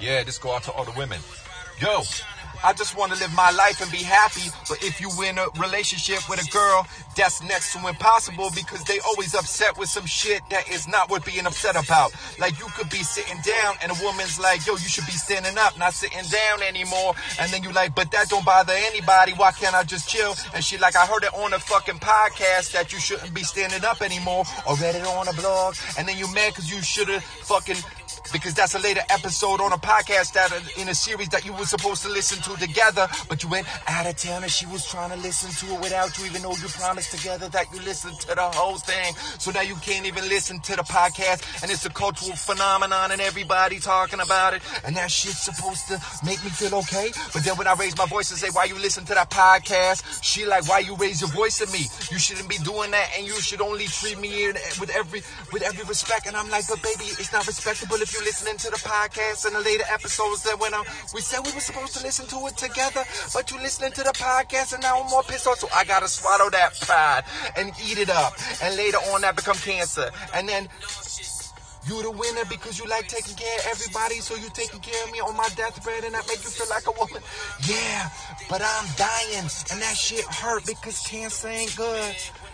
Yeah, this go out to all the women. Yo, I just want to live my life and be happy. But if you in a relationship with a girl, that's next to impossible because they always upset with some shit that is not worth being upset about. Like you could be sitting down and a woman's like, yo, you should be standing up, not sitting down anymore. And then you like, but that don't bother anybody. Why can't I just chill? And she like, I heard it on a fucking podcast that you shouldn't be standing up anymore or read it on a blog. And then you mad because you should have fucking because that's a later episode on a podcast that uh, in a series that you were supposed to listen to together, but you went out of town and she was trying to listen to it without you, even though you promised together that you listened to the whole thing. So now you can't even listen to the podcast, and it's a cultural phenomenon, and everybody talking about it, and that shit's supposed to make me feel okay. But then when I raise my voice and say, "Why you listen to that podcast?" She like, "Why you raise your voice at me? You shouldn't be doing that, and you should only treat me with every with every respect." And I'm like, "But baby, it's not respectable if you listening to the podcast and the later episodes that went on. We said we were supposed to listen to it together, but you listening to the podcast and now I'm more pissed off. So I gotta swallow that pride and eat it up. And later on that become cancer. And then you the winner because you like taking care of everybody, so you taking care of me on my deathbed and that make you feel like a woman. Yeah, but I'm dying and that shit hurt because cancer ain't good.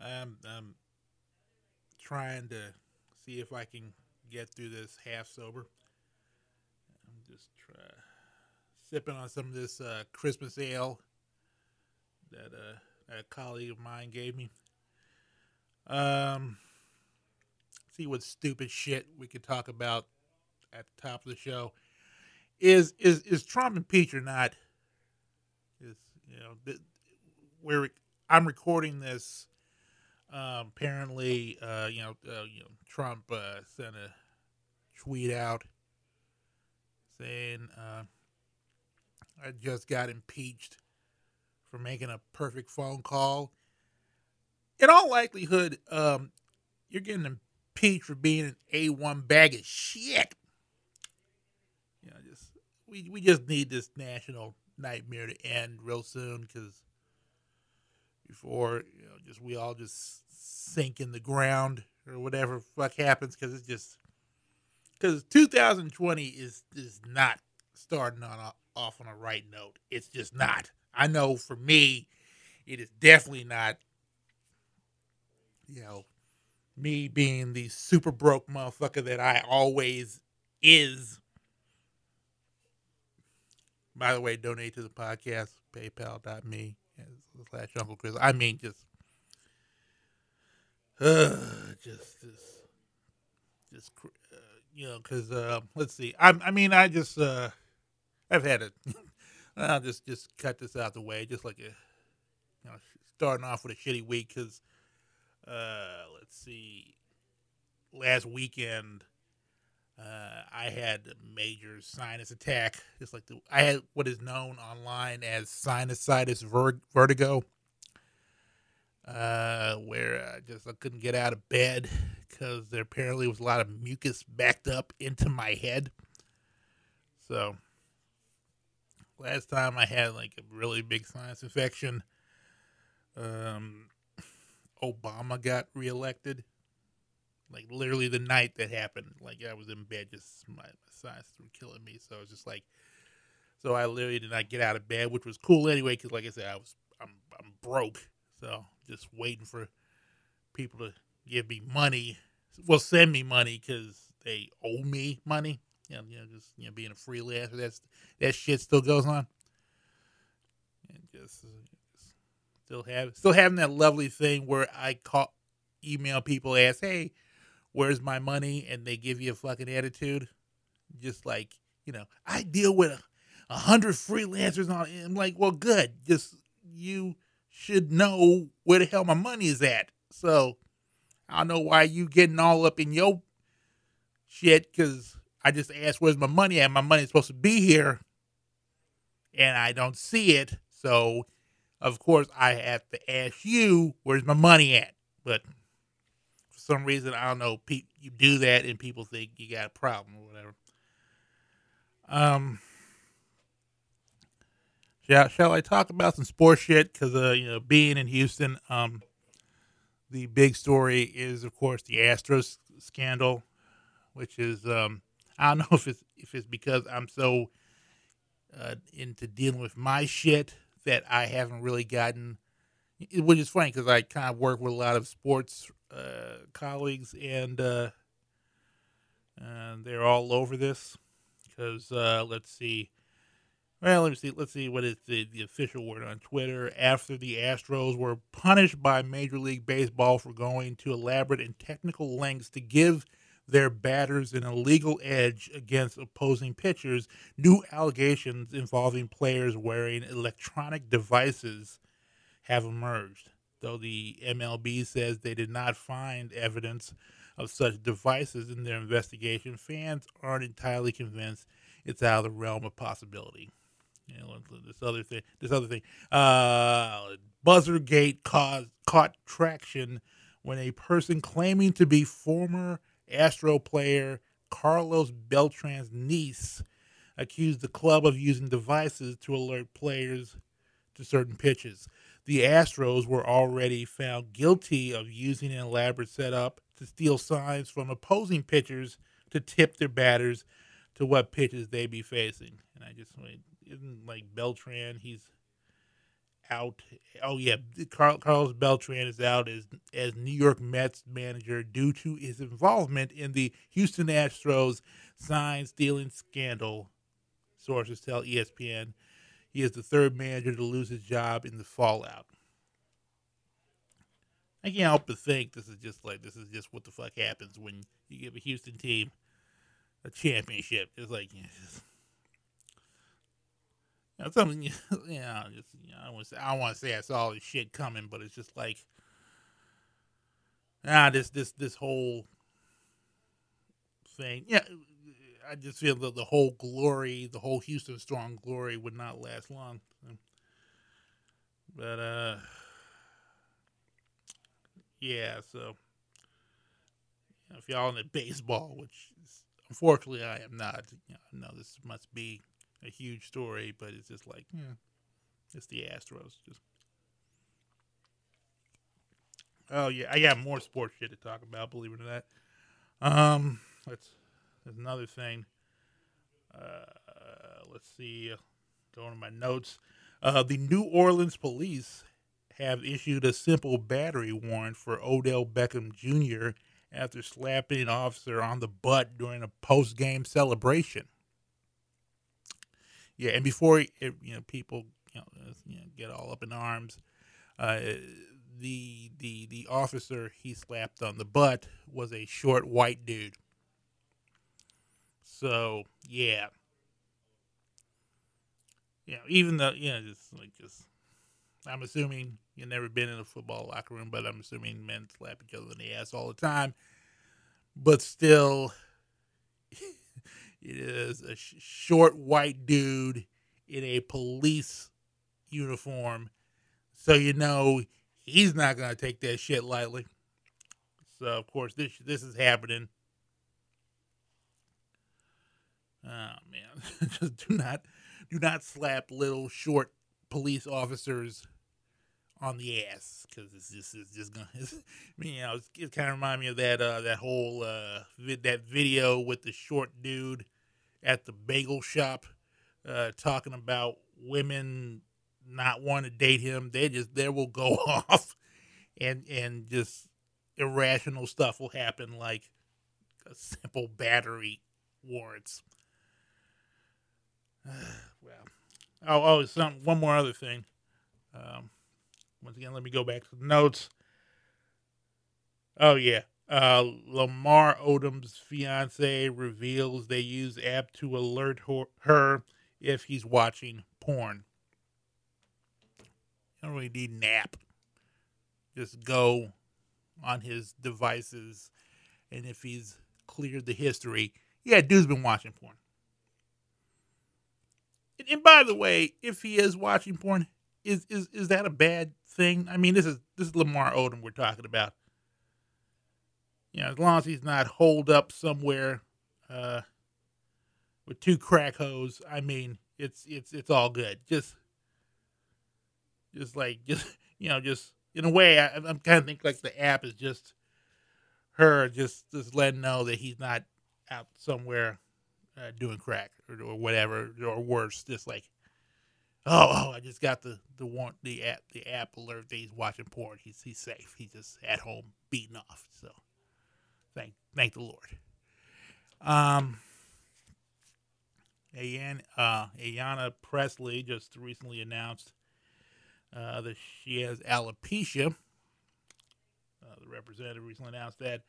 I'm, I'm trying to see if I can get through this half sober. I'm just try, sipping on some of this uh, Christmas ale that uh, a colleague of mine gave me. Um, see what stupid shit we could talk about at the top of the show. Is is is Trump impeached or not? Is you know where I'm recording this. Um, apparently, uh, you know, uh, you know, Trump uh, sent a tweet out saying, uh, "I just got impeached." for making a perfect phone call. In all likelihood, um, you're getting impeached for being an A1 bag of shit. You know, just we we just need this national nightmare to end real soon because before you know, just we all just sink in the ground or whatever fuck happens because it's just because 2020 is is not starting on a, off on a right note. It's just not. I know for me, it is definitely not, you know, me being the super broke motherfucker that I always is. By the way, donate to the podcast, paypal.me slash Uncle Chris. I mean, just, uh, just, just, just, uh, you know, because, uh, let's see. I, I mean, I just, uh, I've had it. I'll just just cut this out the way, just like a you know starting off with a shitty week because uh, let's see, last weekend uh, I had a major sinus attack, just like the I had what is known online as sinusitis ver- vertigo. Uh, where I just I couldn't get out of bed because there apparently was a lot of mucus backed up into my head. So last time I had like a really big sinus infection, um, Obama got reelected. Like literally the night that happened, like I was in bed, just my, my sinuses were killing me. So I was just like, so I literally did not get out of bed, which was cool anyway, because like I said, I was I'm I'm broke, so just waiting for people to give me money. Well, send me money because they owe me money you know, you know, just you know, being a freelancer, that's that shit still goes on. And just, just still have still having that lovely thing where I call email people ask, hey, where's my money? And they give you a fucking attitude. Just like, you know, I deal with a, a hundred freelancers on I'm like, well good. Just you should know where the hell my money is at. So I don't know why you getting all up in your shit because I just asked where's my money at. My money's supposed to be here, and I don't see it. So, of course, I have to ask you where's my money at. But some reason, I don't know. Pe- you do that, and people think you got a problem or whatever. Um. Shall, shall I talk about some sports shit? Because uh, you know, being in Houston, um, the big story is, of course, the Astros scandal, which is um, I don't know if it's if it's because I'm so uh, into dealing with my shit that I haven't really gotten. Which is funny because I kind of work with a lot of sports uh, colleagues, and uh, and they're all over this. Because uh, let's see, well, let me see. Let's see what is the, the official word on Twitter. After the Astros were punished by Major League Baseball for going to elaborate and technical lengths to give their batters an illegal edge against opposing pitchers, new allegations involving players wearing electronic devices have emerged. Though the MLB says they did not find evidence of such devices in their investigation, fans aren't entirely convinced it's out of the realm of possibility. You know, this other thing, this other thing, uh, Buzzergate caused caught traction when a person claiming to be former Astro player Carlos Beltran's niece accused the club of using devices to alert players to certain pitches. The Astros were already found guilty of using an elaborate setup to steal signs from opposing pitchers to tip their batters to what pitches they'd be facing. And I just isn't like Beltran, he's out. Oh yeah, Carl, Carlos Beltran is out as as New York Mets manager due to his involvement in the Houston Astros sign stealing scandal. Sources tell ESPN he is the third manager to lose his job in the fallout. I can't help but think this is just like this is just what the fuck happens when you give a Houston team a championship. It's like you know, just, you know, something. You know, just you know, I want I want to say I saw this shit coming, but it's just like ah, this this this whole thing. Yeah, I just feel that the whole glory, the whole Houston Strong glory, would not last long. But uh, yeah. So you know, if y'all into baseball, which is, unfortunately I am not, you know, know this must be a huge story, but it's just like, yeah, it's the Astros. Just oh yeah, I got more sports shit to talk about. Believe it or not. Um, let's. Another thing. Uh, let's see. Going to my notes. Uh, the New Orleans police have issued a simple battery warrant for Odell Beckham Jr. after slapping an officer on the butt during a post-game celebration. Yeah, and before it, you know people you know, you know, get all up in arms, uh, the the the officer he slapped on the butt was a short white dude. So yeah, yeah. even though you know, just like just, I'm assuming you've never been in a football locker room, but I'm assuming men slap each other in the ass all the time. But still, it is a sh- short white dude in a police uniform, so you know he's not gonna take that shit lightly. So of course this this is happening. Oh man, just do not do not slap little short police officers on the ass because it's just just gonna it's, you know it's, it kind of remind me of that uh that whole uh vid, that video with the short dude at the bagel shop uh talking about women not wanting to date him. They just they will go off and and just irrational stuff will happen like a simple battery warrants well oh oh some one more other thing um once again, let me go back to the notes. Oh yeah, uh, Lamar Odom's fiance reveals they use app to alert her if he's watching porn. You don't really need an app. Just go on his devices, and if he's cleared the history. Yeah, dude's been watching porn. And, and by the way, if he is watching porn, is is is that a bad thing? I mean, this is this is Lamar Odom we're talking about. You know, as long as he's not holed up somewhere uh, with two crack hoes, I mean, it's it's it's all good. Just just like just you know, just in a way, I, I'm kind of think like the app is just her just just letting know that he's not out somewhere uh, doing crack or, or whatever or worse. Just like, oh, oh, I just got the the one the app the app alert that he's watching porn. He's he's safe. He's just at home beating off. So thank thank the Lord. Um. Ayan, uh, Ayanna Pressley just recently announced uh, that she has alopecia. Uh, the representative recently announced that.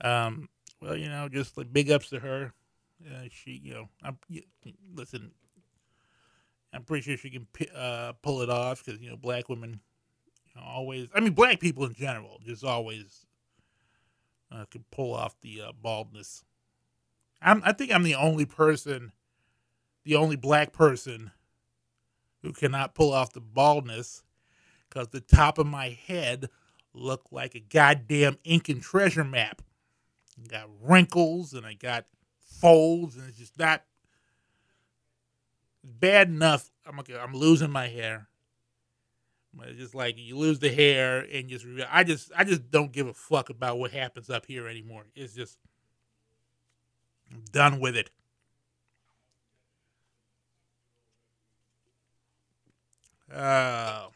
Um, well, you know, just like big ups to her. She, you know, I'm listen. I'm pretty sure she can uh, pull it off because you know black women you know, always. I mean, black people in general just always uh, can pull off the uh, baldness. I'm, I think I'm the only person, the only black person who cannot pull off the baldness because the top of my head looked like a goddamn Incan treasure map. I got wrinkles and I got folds, and it's just not bad enough. I'm okay, I'm losing my hair. But it's just like you lose the hair and just I just I just don't give a fuck about what happens up here anymore. It's just I'm done with it. Uh,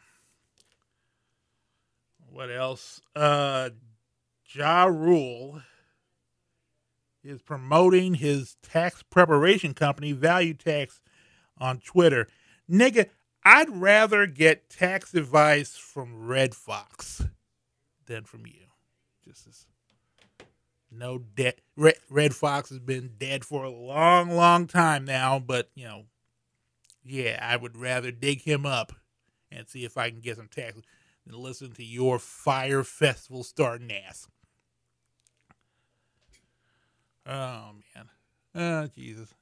what else? Uh, Ja Rule is promoting his tax preparation company, Value Tax, on Twitter. Nigga, I'd rather get tax advice from Redd Foxx than from you. Just as no debt. Red, Redd Foxx has been dead for a long, long time now, but you know, yeah, I would rather dig him up and see if I can get some tax than listen to your Fyre Festival starting ass. Oh man. Oh Jesus.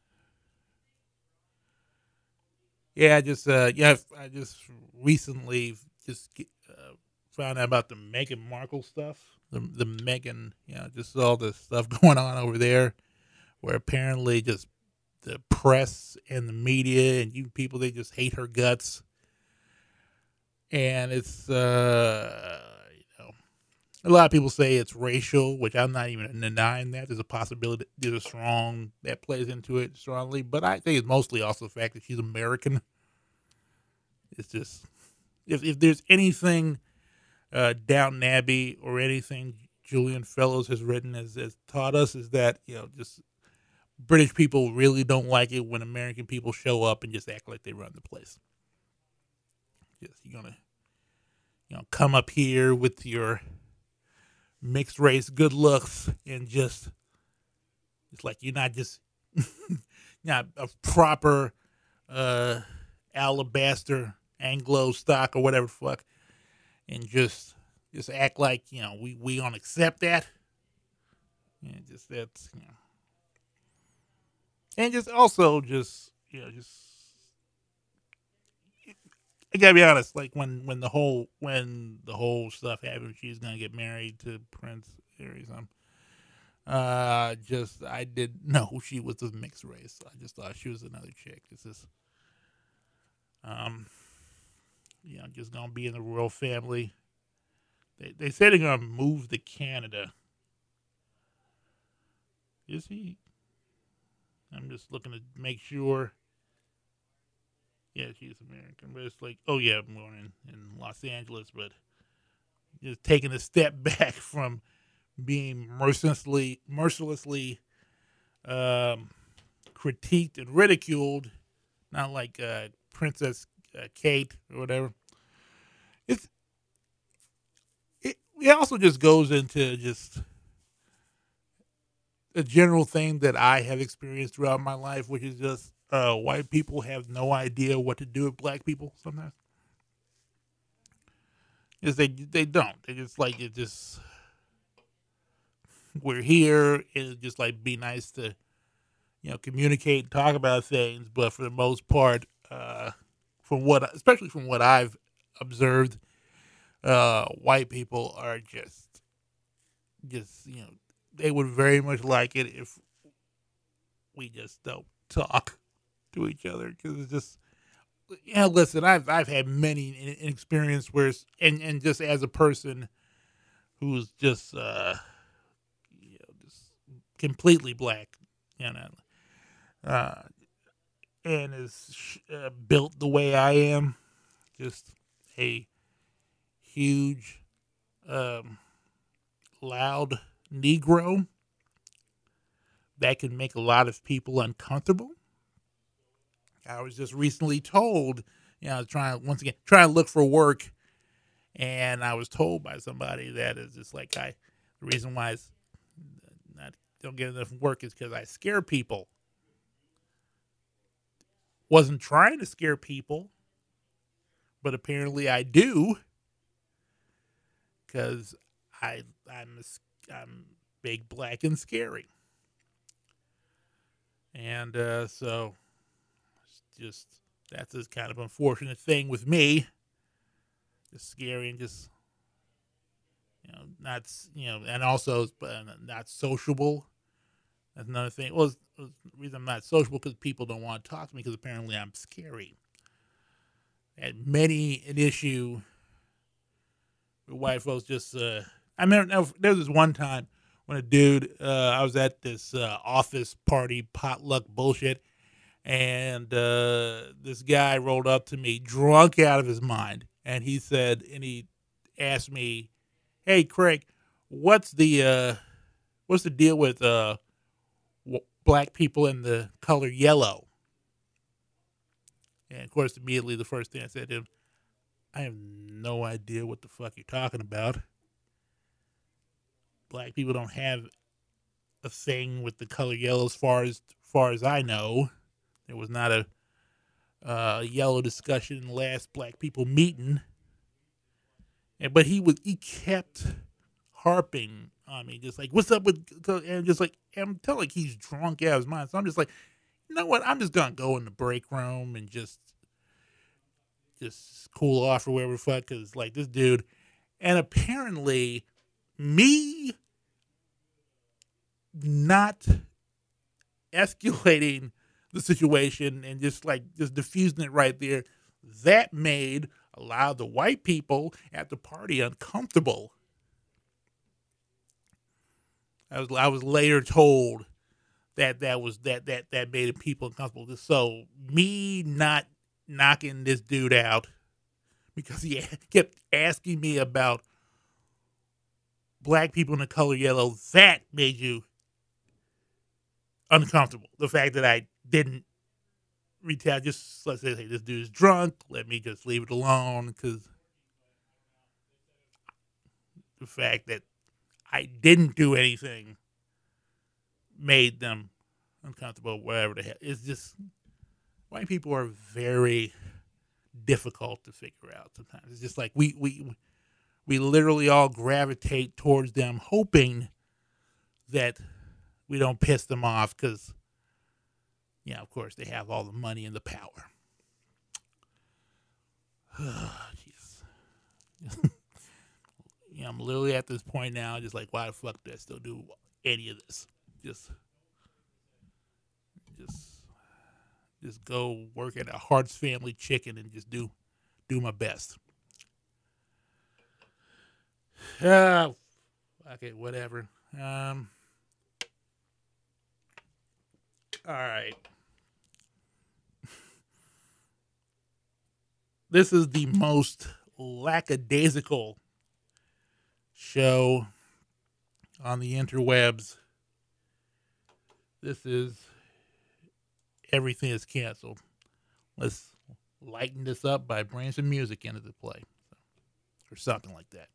Yeah, I just uh yeah, I just recently just uh, found out about the Meghan Markle stuff. The the Meghan, you know, just all the stuff going on over there, where apparently just the press and the media and you people they just hate her guts and it's uh, a lot of people say it's racial, which I'm not even denying that. There's a possibility there's a strong that plays into it strongly, but I think it's mostly also the fact that she's American. It's just if if there's anything uh, Downton Abbey or anything Julian Fellowes has written has, has taught us is that you know just British people really don't like it when American people show up and just act like they run the place. Just you're gonna, you know, come up here with your mixed race good looks and just it's like you're not just not a proper uh alabaster Anglo stock or whatever fuck and just just act like, you know, we, we don't accept that. And just that's you know and just also just you know just I gotta be honest. Like when when the whole when the whole stuff happened, she's gonna get married to Prince Harry. Some, uh, just I didn't know she was a mixed race. I just thought she was another chick. This is, um, you know, just gonna be in the royal family. They they said they're gonna move to Canada. Is he? I'm just looking to make sure yeah, she's American, but it's like, oh yeah, I'm born in, in Los Angeles, but just taking a step back from being mercilessly mercilessly um, critiqued and ridiculed, not like uh, Princess uh, Kate or whatever. It's it, it also just goes into just a general thing that I have experienced throughout my life, which is just uh, white people have no idea what to do with black people sometimes. Is they they don't. They just like it just we're here. It'd just like be nice to, you know, communicate and talk about things. But for the most part, uh, from what, especially from what I've observed, uh, white people are just, just you know, they would very much like it if we just don't talk to each other because it's just yeah, listen, I've I've had many an experience where, and and just as a person who's just uh, you know, just completely black, you know, uh, and is uh, built the way I am, just a huge, um, loud Negro that can make a lot of people uncomfortable I was just recently told, you know, trying once again trying to look for work, and I was told by somebody that is just like I, the reason why I don't get enough work is because I scare people. Wasn't trying to scare people, but apparently I do, because I I'm I'm big, black, and scary, and uh, so just that's a kind of unfortunate thing with me. Just scary and just you know not you know and also uh, not sociable. That's another thing. Well, the reason I'm not sociable because people don't want to talk to me because apparently I'm scary. And many an issue with white folks just uh I remember there was this one time when a dude uh I was at this uh office party potluck bullshit and uh, this guy rolled up to me drunk out of his mind and he said and he asked me hey craig what's the uh, what's the deal with uh, black people in the color yellow? And of course immediately the first thing i said to him i have no idea what the fuck you're talking about. Black people don't have a thing with the color yellow as far as far as i know there was not a uh, yellow discussion last black people meeting. And, but he was he kept harping on me, just like, "What's up with?" And just like I'm telling, like he's drunk out of his mind. So I'm just like, you know what? I'm just gonna go in the break room and just just cool off or whatever fuck. Because like this dude, and apparently me not escalating the situation and just like just diffusing it right there. That made a lot of the white people at the party uncomfortable. I was I was later told that that was that that that made people uncomfortable. So me not knocking this dude out because he kept asking me about black people in the color yellow, that made you uncomfortable. The fact that I didn't retaliate. Just let's say, hey, this dude's drunk. Let me just leave it alone because the fact that I didn't do anything made them uncomfortable. Whatever the hell, it's just white people are very difficult to figure out. Sometimes it's just like we we we literally all gravitate towards them, hoping that we don't piss them off because yeah, of course, they have all the money and the power. Jeez. yeah, I'm literally at this point now, just like, why the fuck do I still do any of this? Just, just, just go work at a Hart's Family Chicken and just do, do my best. Uh, okay, whatever. Um, all right. This is the most lackadaisical show on the interwebs. This is everything is canceled. Let's lighten this up by bringing some music into the play, or something like that.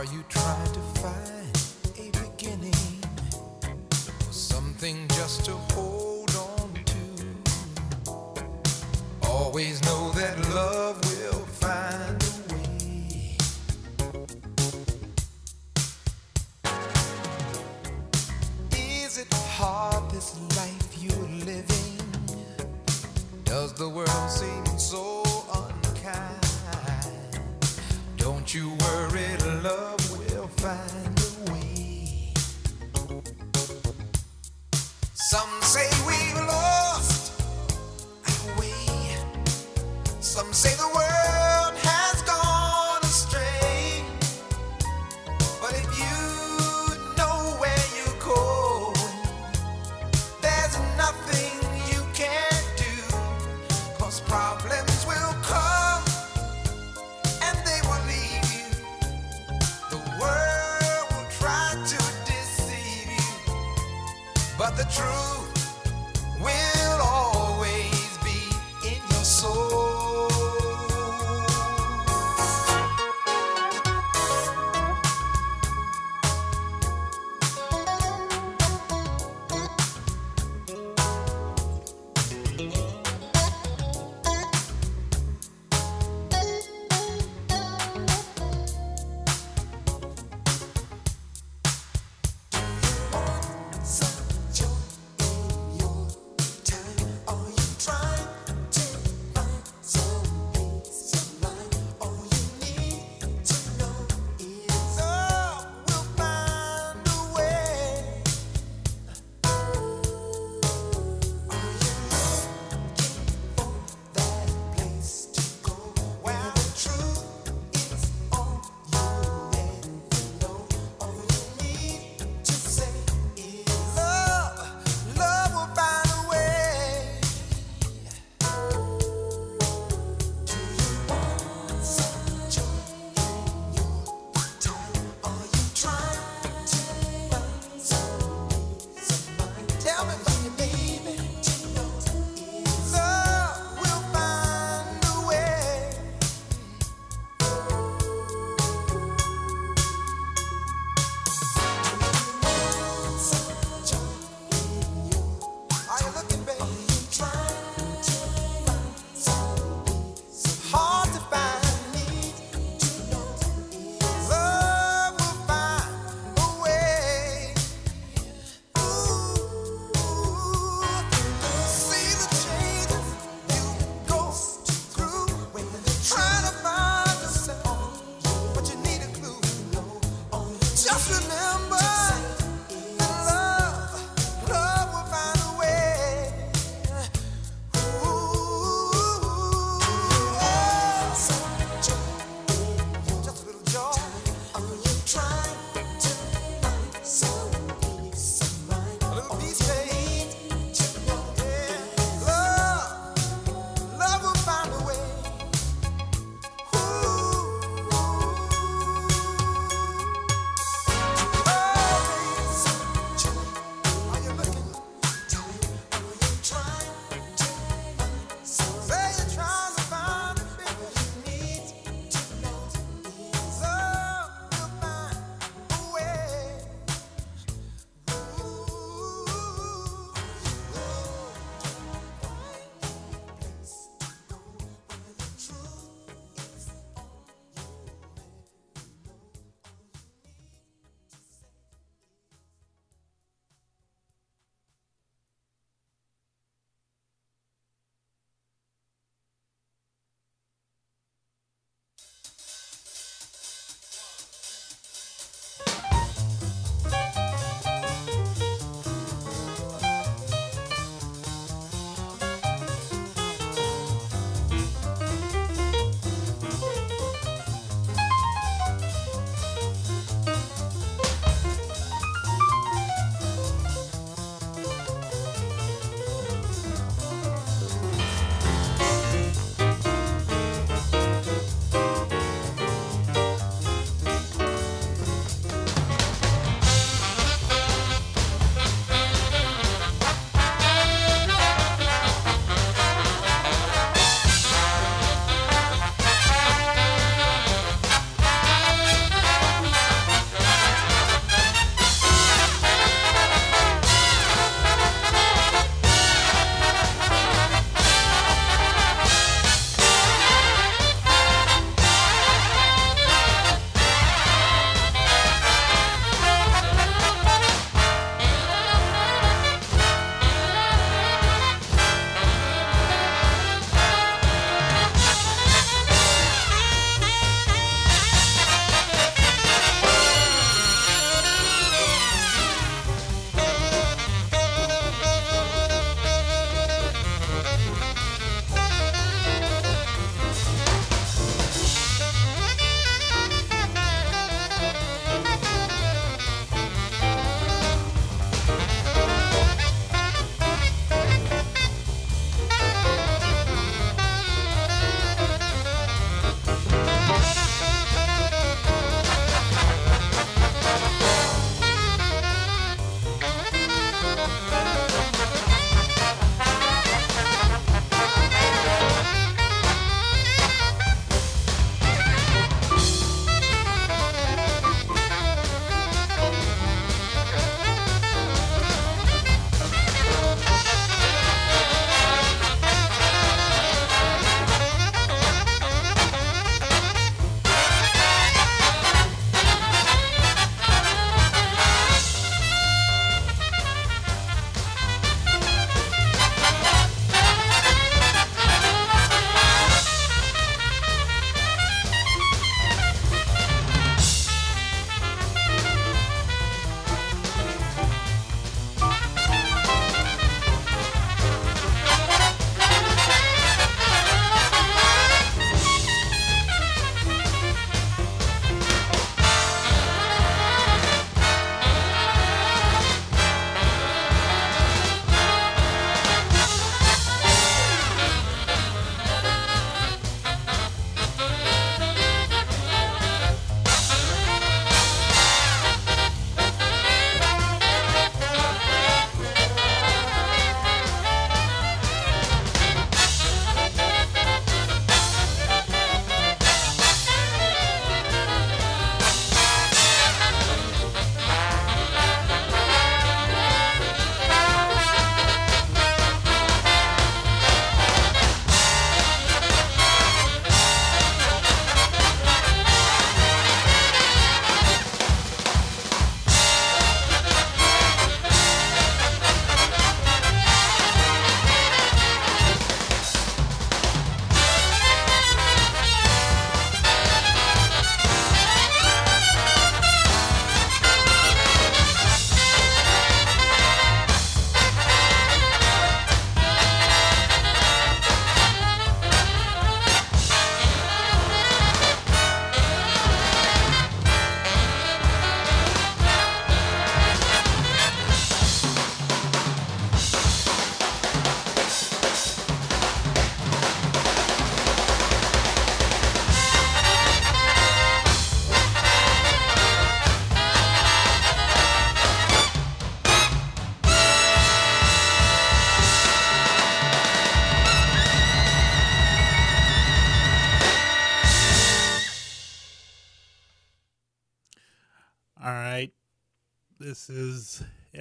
Are you trying to find a beginning or something just to hold on to? Always know that love will find a way. Is it hard this life you're living? Does the world seem so unkind? Don't you worry. Some say we've lost our way. Some say the world.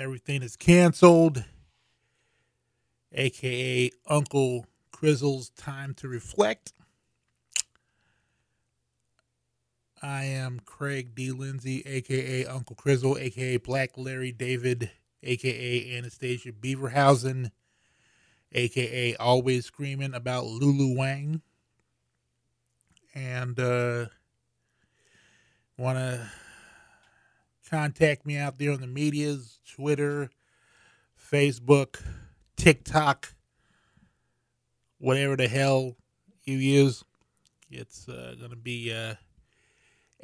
Everything is Canceled, aka Uncle Crizzle's Time to Reflect. I am Craig D. Lindsay, aka Uncle Crizzle, aka Black Larry David, aka Anastasia Beaverhausen, aka Always Screaming About Lulu Wang. And uh want to contact me out there on the medias, Twitter, Facebook, TikTok, whatever the hell you use. It's uh, going to be uh,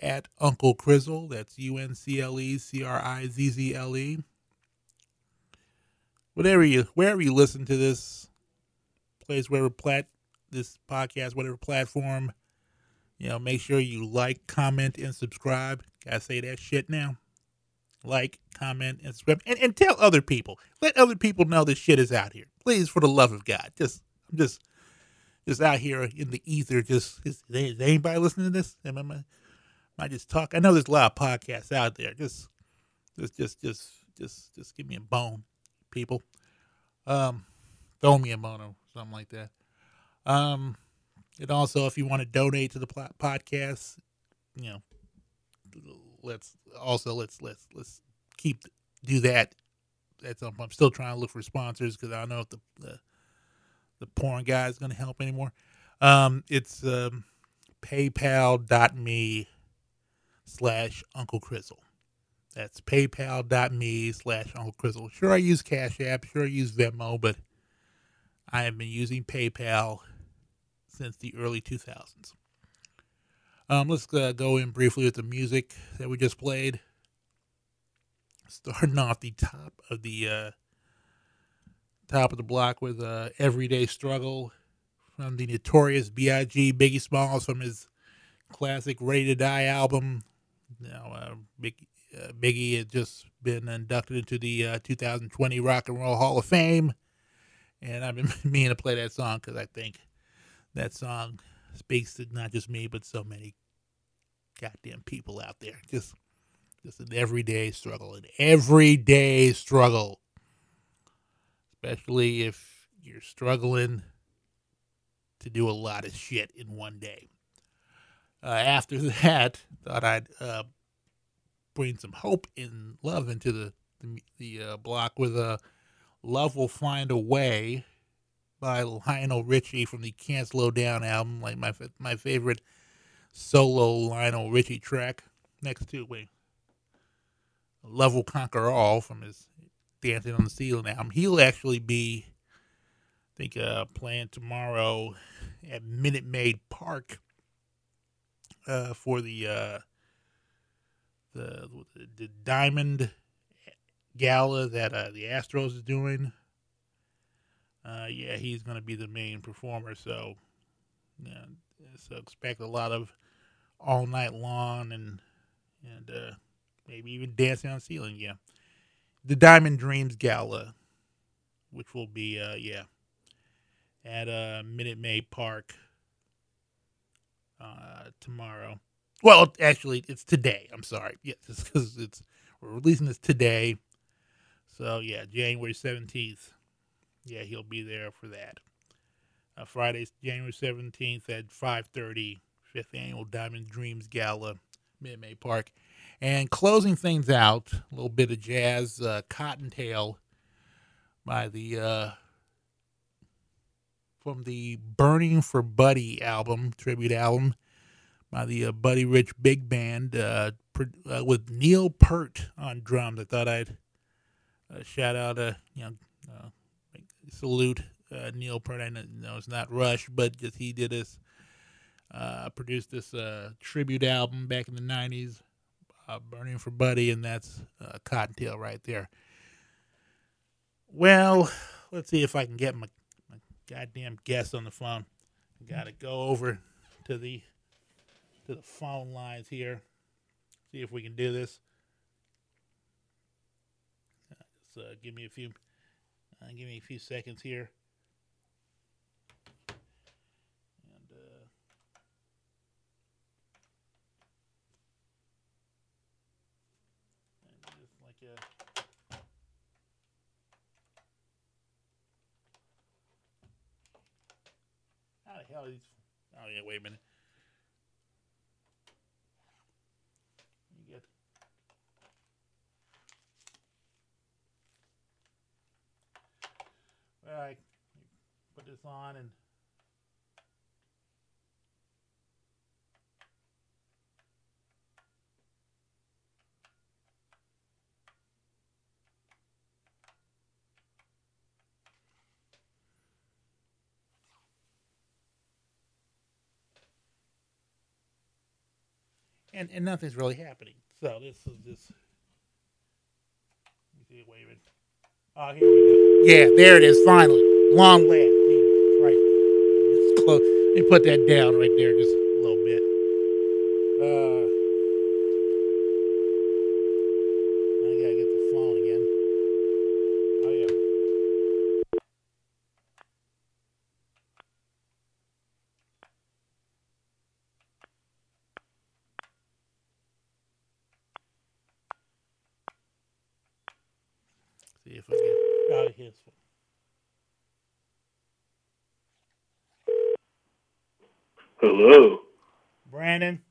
at Uncle Crizzle. That's U N C L E C R I Z Z L E. Whatever you, wherever you listen to this, place wherever plat this podcast, whatever platform, you know, make sure you like, comment, and subscribe. Gotta say that shit now. Like, comment, and subscribe, and, and tell other people. Let other people know this shit is out here. Please, for the love of God, just, I'm just, just out here in the ether. Just, is, is anybody listening to this? Am I, am I just talk? I know there's a lot of podcasts out there. Just, just, just, just, just, just give me a bone, people. Um, throw me a bone or something like that. Um, and also, if you want to donate to the podcast, you know, let's also let's let's let's keep do that. At some point, I'm still trying to look for sponsors because I don't know if the the, the porn guy is going to help anymore. Um, it's um, PayPal.me slash Uncle Crizzle. That's PayPal.me slash Uncle Crizzle. Sure, I use Cash App. Sure, I use Venmo, but I have been using PayPal since the early 2000s. Um, let's uh, go in briefly with the music that we just played. Starting off the top of the uh, top of the block with uh, "Everyday Struggle" from the notorious B.I.G. Biggie Smalls from his classic "Ready to Die" album. Now, uh, Big, uh, Biggie had just been inducted into the uh, 2020 Rock and Roll Hall of Fame, and I've been meaning to play that song because I think that song speaks to not just me but so many goddamn people out there. Just just an everyday struggle an everyday struggle. Especially if you're struggling to do a lot of shit in one day. Uh, after that thought i'd uh, bring some hope and love into the the, the uh, block with a love will find a way by Lionel Richie from the Can't Slow Down album, like my my favorite solo Lionel Richie track. Next to wait, Love Will Conquer All from his Dancing on the Ceiling album. He'll actually be, I think, uh, playing tomorrow at Minute Maid Park uh, for the, uh, the the Diamond Gala that uh, the Astros is doing uh, yeah, he's going to be the main performer. So, yeah, so expect a lot of all night long and and uh, maybe even dancing on ceiling. Yeah, the Diamond Dreams Gala, which will be uh, yeah at uh, Minute Maid Park uh, tomorrow. Well, actually, it's today. I'm sorry. Yes, yeah, because it's we're releasing this today. So yeah, January seventeenth yeah, he'll be there for that. Uh, Friday, January 17th at 5.30, 5th Annual Diamond Dreams Gala, Maid Park. And closing things out, a little bit of jazz, uh, Cottontail by the, uh, from the Burning for Buddy album, tribute album, by the uh, Buddy Rich Big Band, uh, uh, with Neil Peart on drums. I thought I'd uh, shout out, a you know, uh, salute uh, Neil Peart. I know it's not Rush, but just he did this, uh, produced this uh, tribute album back in the '90s, uh, "Burning for Buddy," and that's uh, Cottontail right there. Well, let's see if I can get my, my goddamn guest on the phone. Got to go over to the to the phone lines here. See if we can do this. Just uh, give me a few uh, give me a few seconds here. And uh, and just like a how the hell are these? Oh yeah, wait a minute. All right, put this on and. and and nothing's really happening. So this is just. Let see. Wait a Oh, here we go. Yeah, there it is. Finally, long last. Jesus Christ. It's close. Me put that down right there, just a little bit. Uh, I gotta get the phone again. Oh yeah. See if I get out of his. Hello. Brandon.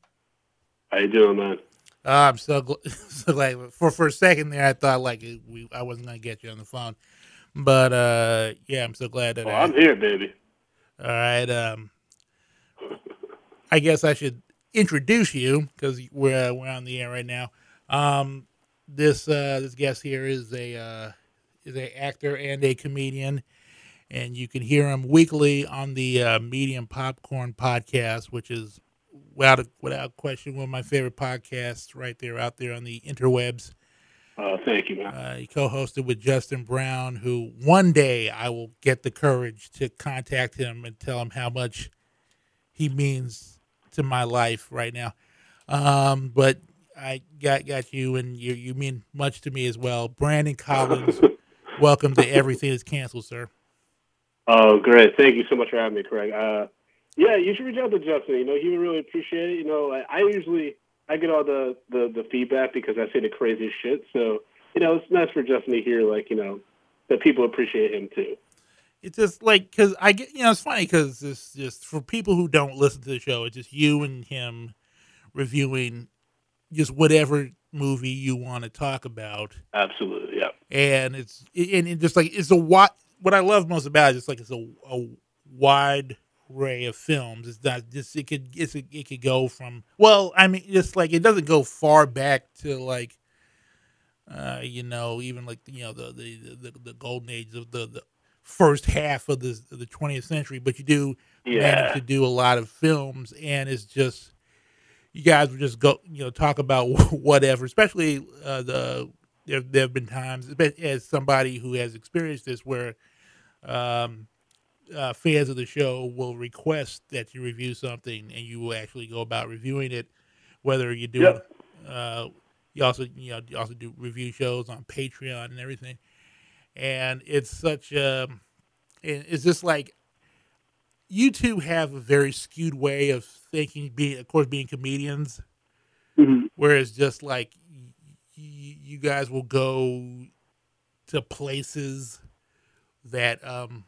How you doing, man? Uh, I'm so, gl- so glad. For for a second there, I thought like we I wasn't gonna get you on the phone, but uh, yeah, I'm so glad that. Well, I, I'm here, baby. all right. Um, I guess I should introduce you because we're we're on the air right now. Um, this uh, this guest here is a uh, is a actor and a comedian, and you can hear him weekly on the uh, Medium Popcorn podcast, which is without without question one of my favorite podcasts right there out there on the interwebs. Uh, thank you, man. Uh, he co-hosted with Justin Brown, who one day I will get the courage to contact him and tell him how much he means to my life right now. Um, but I got got you, and you you mean much to me as well. Brandon Collins, welcome to Everything is Canceled, sir. Oh, great. Thank you so much for having me, Craig. Uh, yeah, you should reach out to Justin. You know, he would really appreciate it. You know, I, I usually I get all the, the the feedback because I say the craziest shit. So you know, it's nice for Justin to hear like you know that people appreciate him too. It's just like because I get you know it's funny because it's just for people who don't listen to the show, it's just you and him reviewing just whatever movie you want to talk about. Absolutely, yeah. and it's and it just like it's a what what I love most about it is like it's a, a wide array of films. It's not just it could it's a, it could go from well, I mean it's like it doesn't go far back to like uh you know even like you know the the the, the golden age of the, the first half of the of the 20th century, but you do Yeah. manage to do a lot of films and it's just you guys would just go you know talk about whatever especially uh, the there, there have been times as somebody who has experienced this where um, uh, fans of the show will request that you review something and you will actually go about reviewing it whether you do Yep. uh, you also you know you also do review shows on patreon and everything and it's such um it- it's just like you two have a very skewed way of thinking being of course being comedians Mhm. whereas just like y- y- you guys will go to places that um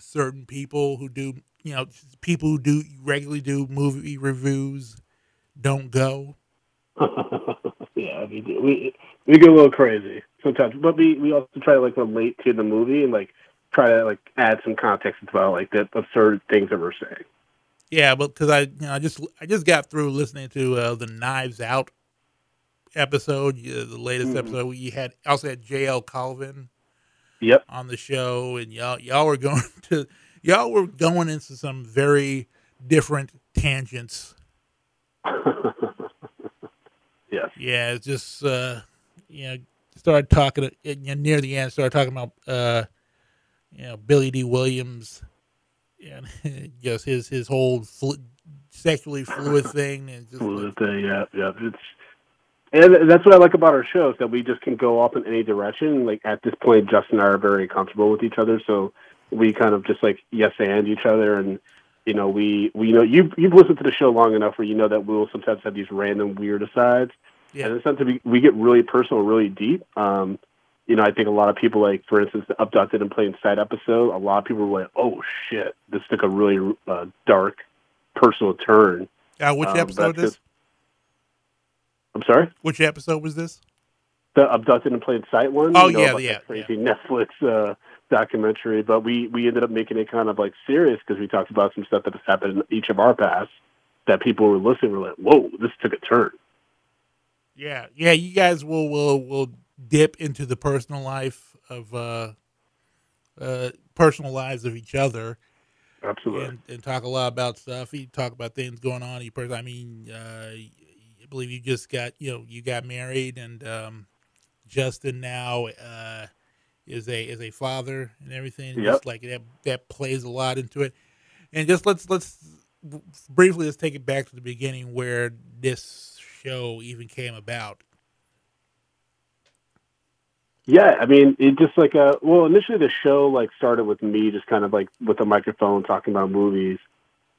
certain people who do you know people who do regularly do movie reviews don't go yeah, I mean, we we get a little crazy sometimes, but we we also try to like relate to the movie and like try to like add some context about like the absurd things that we're saying. Yeah, but because I, you know, I just I just got through listening to uh, the Knives Out episode, uh, the latest Mhm. episode. We had also had J.L. Colvin Yep. on the show, and y'all y'all were going to y'all were going into some very different tangents. yes. Yeah, it's just uh, you know started talking near the end. Started talking about uh, you know Billy Dee Williams and just his his whole flu- sexually fluid thing, and just Fluid thing, yeah, yeah. It's and that's what I like about our show is that we just can go off in any direction. Like at this point, Justin and I are very comfortable with each other, so we kind of just like yes and each other, and you know we we know you you've listened to the show long enough where you know that we'll sometimes have these random weird asides, Yeah. and it's sometimes we, we get really personal, really deep. Um, you know, I think a lot of people like, for instance, the abducted in plain sight episode. A lot of people were like, "Oh shit, this took a really uh, dark, personal turn." Uh, which Um, episode this? I'm sorry, Which episode was this? the abducted in plain sight one. Oh, you know, yeah, yeah, crazy Netflix uh, documentary. But we we ended up making it kind of like serious because we talked about some stuff that has happened in each of our pasts that people were listening were like, "Whoa, this took a turn." Yeah, yeah. You guys will will will dip into the personal life of uh, uh, personal lives of each other Absolutely. and, and talk a lot about stuff. You talk about things going on. You person. I mean, uh, believe you just got you know you got married, and um, Justin now uh, is a is a father and everything. Yep. Just like that that plays a lot into it. And just let's let's briefly let's take it back to the beginning where this show even came about. Yeah, I mean, it just like uh well, initially the show like started with me just kind of like with a microphone talking about movies,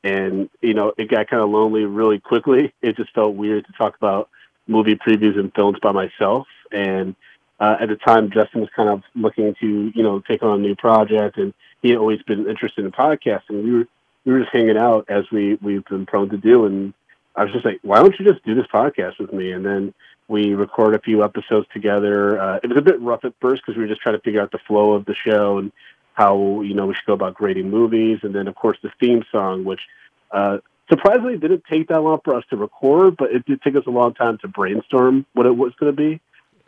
and you know it got kind of lonely really quickly. It just felt weird to talk about movie previews and films by myself. And uh, at the time, Justin was kind of looking to you know take on a new project, and he had always been interested in podcasting. We were we were just hanging out as we we've been prone to do, and I was just like, why don't you just do this podcast with me? And then we recorded a few episodes together. Uh, it was a bit rough at first because we were just trying to figure out the flow of the show and how you know we should go about grading movies. And then of course the theme song, which uh, surprisingly didn't take that long for us to record, but it did take us a long time to brainstorm what it was going to be.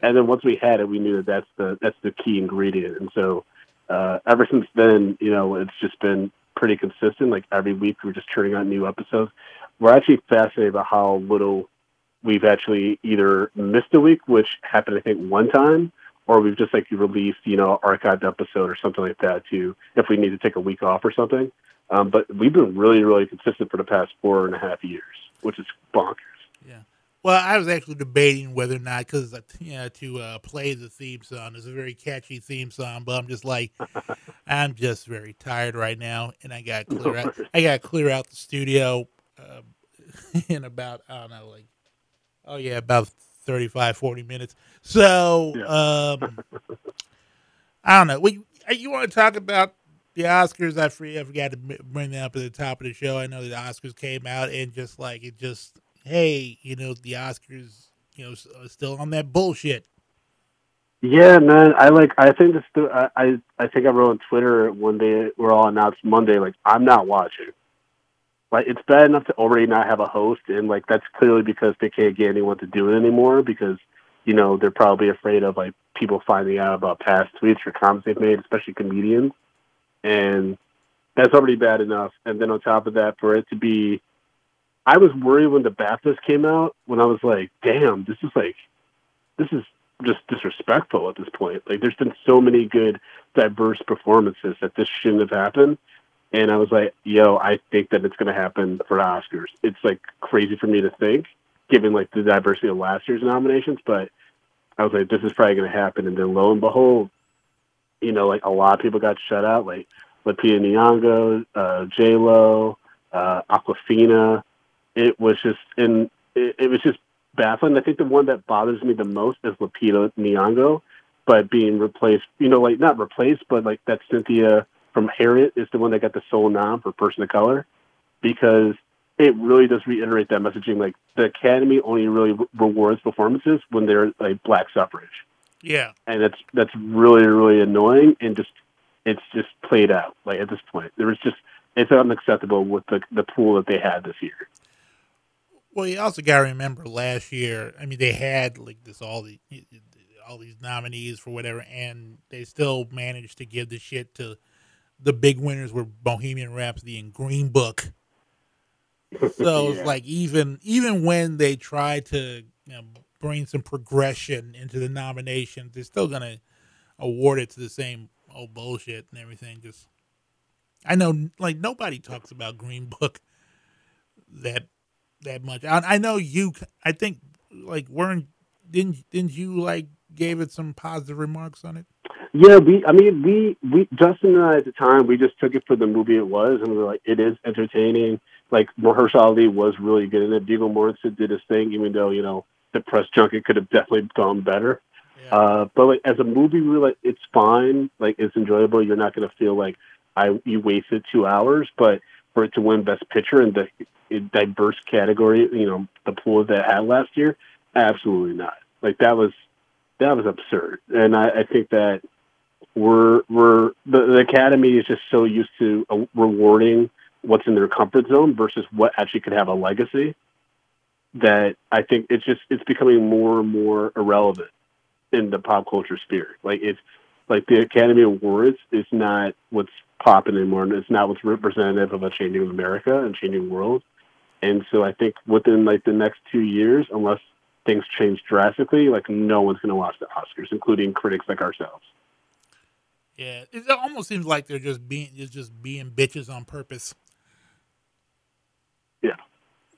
And then once we had it, we knew that that's the that's the key ingredient. And so uh, ever since then, you know, it's just been pretty consistent. Like every week, we're just churning out new episodes. We're actually fascinated about how little we've actually either missed a week, which happened I think one time, or we've just like released you know archived episode or something like that too. If we need to take a week off or something, um, but we've been really really consistent for the past four and a half years, which is bonkers. Yeah. Well, I was actually debating whether or not because you know, to uh, play the theme song. It's a very catchy theme song, but I'm just like, I'm just very tired right now, and I got to clear out. I got clear out the studio uh, in about I don't know, like, oh yeah, about 35, 40 minutes. So, um, I don't know. We you want to talk about the Oscars? I forgot, I forgot to bring that up at the top of the show. I know the Oscars came out and just like it just hey, you know, the Oscars, you know, still on that bullshit. Yeah, man. I like. I think this. I I I think I wrote on Twitter one day. We're all announced Monday. Like I'm not watching. Like it's bad enough to already not have a host, and like that's clearly because they can't get anyone to do it anymore because you know they're probably afraid of like people finding out about past tweets or comments they've made, especially comedians, and that's already bad enough. And then on top of that, for it to be, I was worried when the BAFTAs came out when I was like, damn, this is like, this is just disrespectful at this point. Like, there's been so many good, diverse performances that this shouldn't have happened. And I was like, yo, I think that it's going to happen for the Oscars. It's like crazy for me to think, given like the diversity of last year's nominations. But I was like, this is probably going to happen. And then lo and behold, you know, like a lot of people got shut out, like Lupita Nyong'o, uh, J Lo, uh, Awkwafina. It was just, and it, it was just baffling. I think the one that bothers me the most is Lupita Nyong'o, but being replaced, you know, like not replaced, but like that Cynthia from Harriet is the one that got the sole nom for person of color, because it really does reiterate that messaging. Like the Academy only really re- rewards performances when they're like black suffrage Yeah. and that's that's really really annoying and just it's just played out like at this point there was just it's unacceptable with the the pool that they had this year Well, you also got to remember last year. I mean, they had like this all the all these nominees for whatever, and they still managed to give the shit to the big winners were Bohemian Rhapsody and Green Book. So it's like even even when they try to you know, bring some progression into the nominations, they're still gonna award it to the same old bullshit and everything. Just I know, like nobody talks about Green Book that that much. I, I know you. I think like weren't didn't didn't you like gave it some positive remarks on it? Yeah we i mean we we justin and i at the time we just took it for the movie it was and we were like it is entertaining like Mahershala Ali was really good in it Viggo Mortensen did his thing even though you know the press junket could have definitely gone better Yeah. Uh, but like as a movie, really, like, it's fine. Like it's enjoyable. You're not going to feel like I you wasted two hours. But for it to win Best Picture in the in diverse category, you know, the pool that had last year, absolutely not. Like that was that was absurd. And I, I think that we're we're the, the Academy is just so used to uh, rewarding what's in their comfort zone versus what actually could have a legacy that I think it's just it's becoming more and more irrelevant in the pop culture sphere. Like it's like the Academy Awards is not what's popping anymore, and it's not what's representative of a changing America and changing world. And so I think within like the next two years, unless things change drastically, like no one's going to watch the Oscars, including critics like ourselves. Yeah, it almost seems like they're just being it's just being bitches on purpose. Yeah.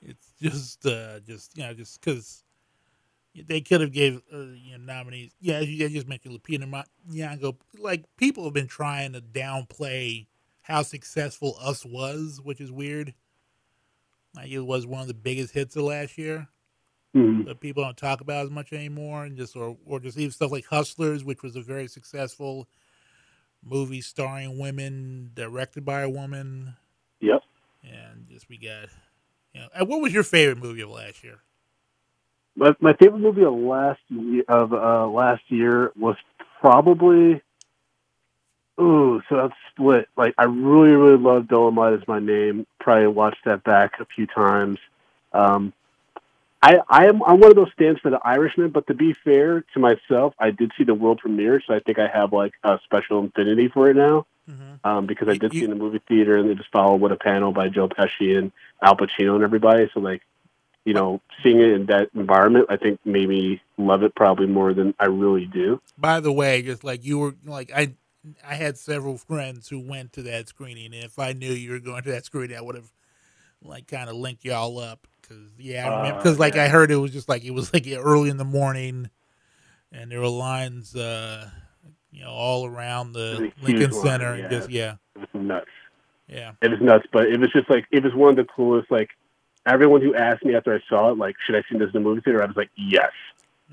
It's just uh just you know just because they could have gave uh, you know nominees. Yeah, you just mentioned Lupita Nyong'o. Like people have been trying to downplay how successful Us was, which is weird. Like it was one of the biggest hits of last year, Mhm. but people don't talk about as much anymore, and just or or just even stuff like Hustlers, which was a very successful movie starring women, directed by a woman, Yep. and just we got. You know, and what was your favorite movie of last year? My, my favorite movie of last year, of uh, last year was probably. Ooh, so that's split. Like I really, really love Dolemite is my name. Probably watched that back a few times. Um, I, I am I'm one of those stands for the Irishman, but to be fair to myself, I did see the world premiere, so I think I have like a special infinity for it now. Mm-hmm. Um, because I did see you- it in the movie theater, and they just followed with a panel by Joe Pesci and Al Pacino and everybody. So like, you know, seeing it in that environment, I think made me love it probably more than I really do. By the way, just like you were, like I, I had several friends who went to that screening, and if I knew you were going to that screening, I would have like kind of linked y'all up because yeah, remember Uh, because like yeah. I heard it was just like it was like early in the morning, and there were lines, uh, you know, all around the Lincoln Center, and yeah. just yeah, It was nuts. yeah, It was nuts, but it was just like it was one of the coolest. Like everyone who asked me after I saw it, like, should I see this in the movie theater? I was like, yes.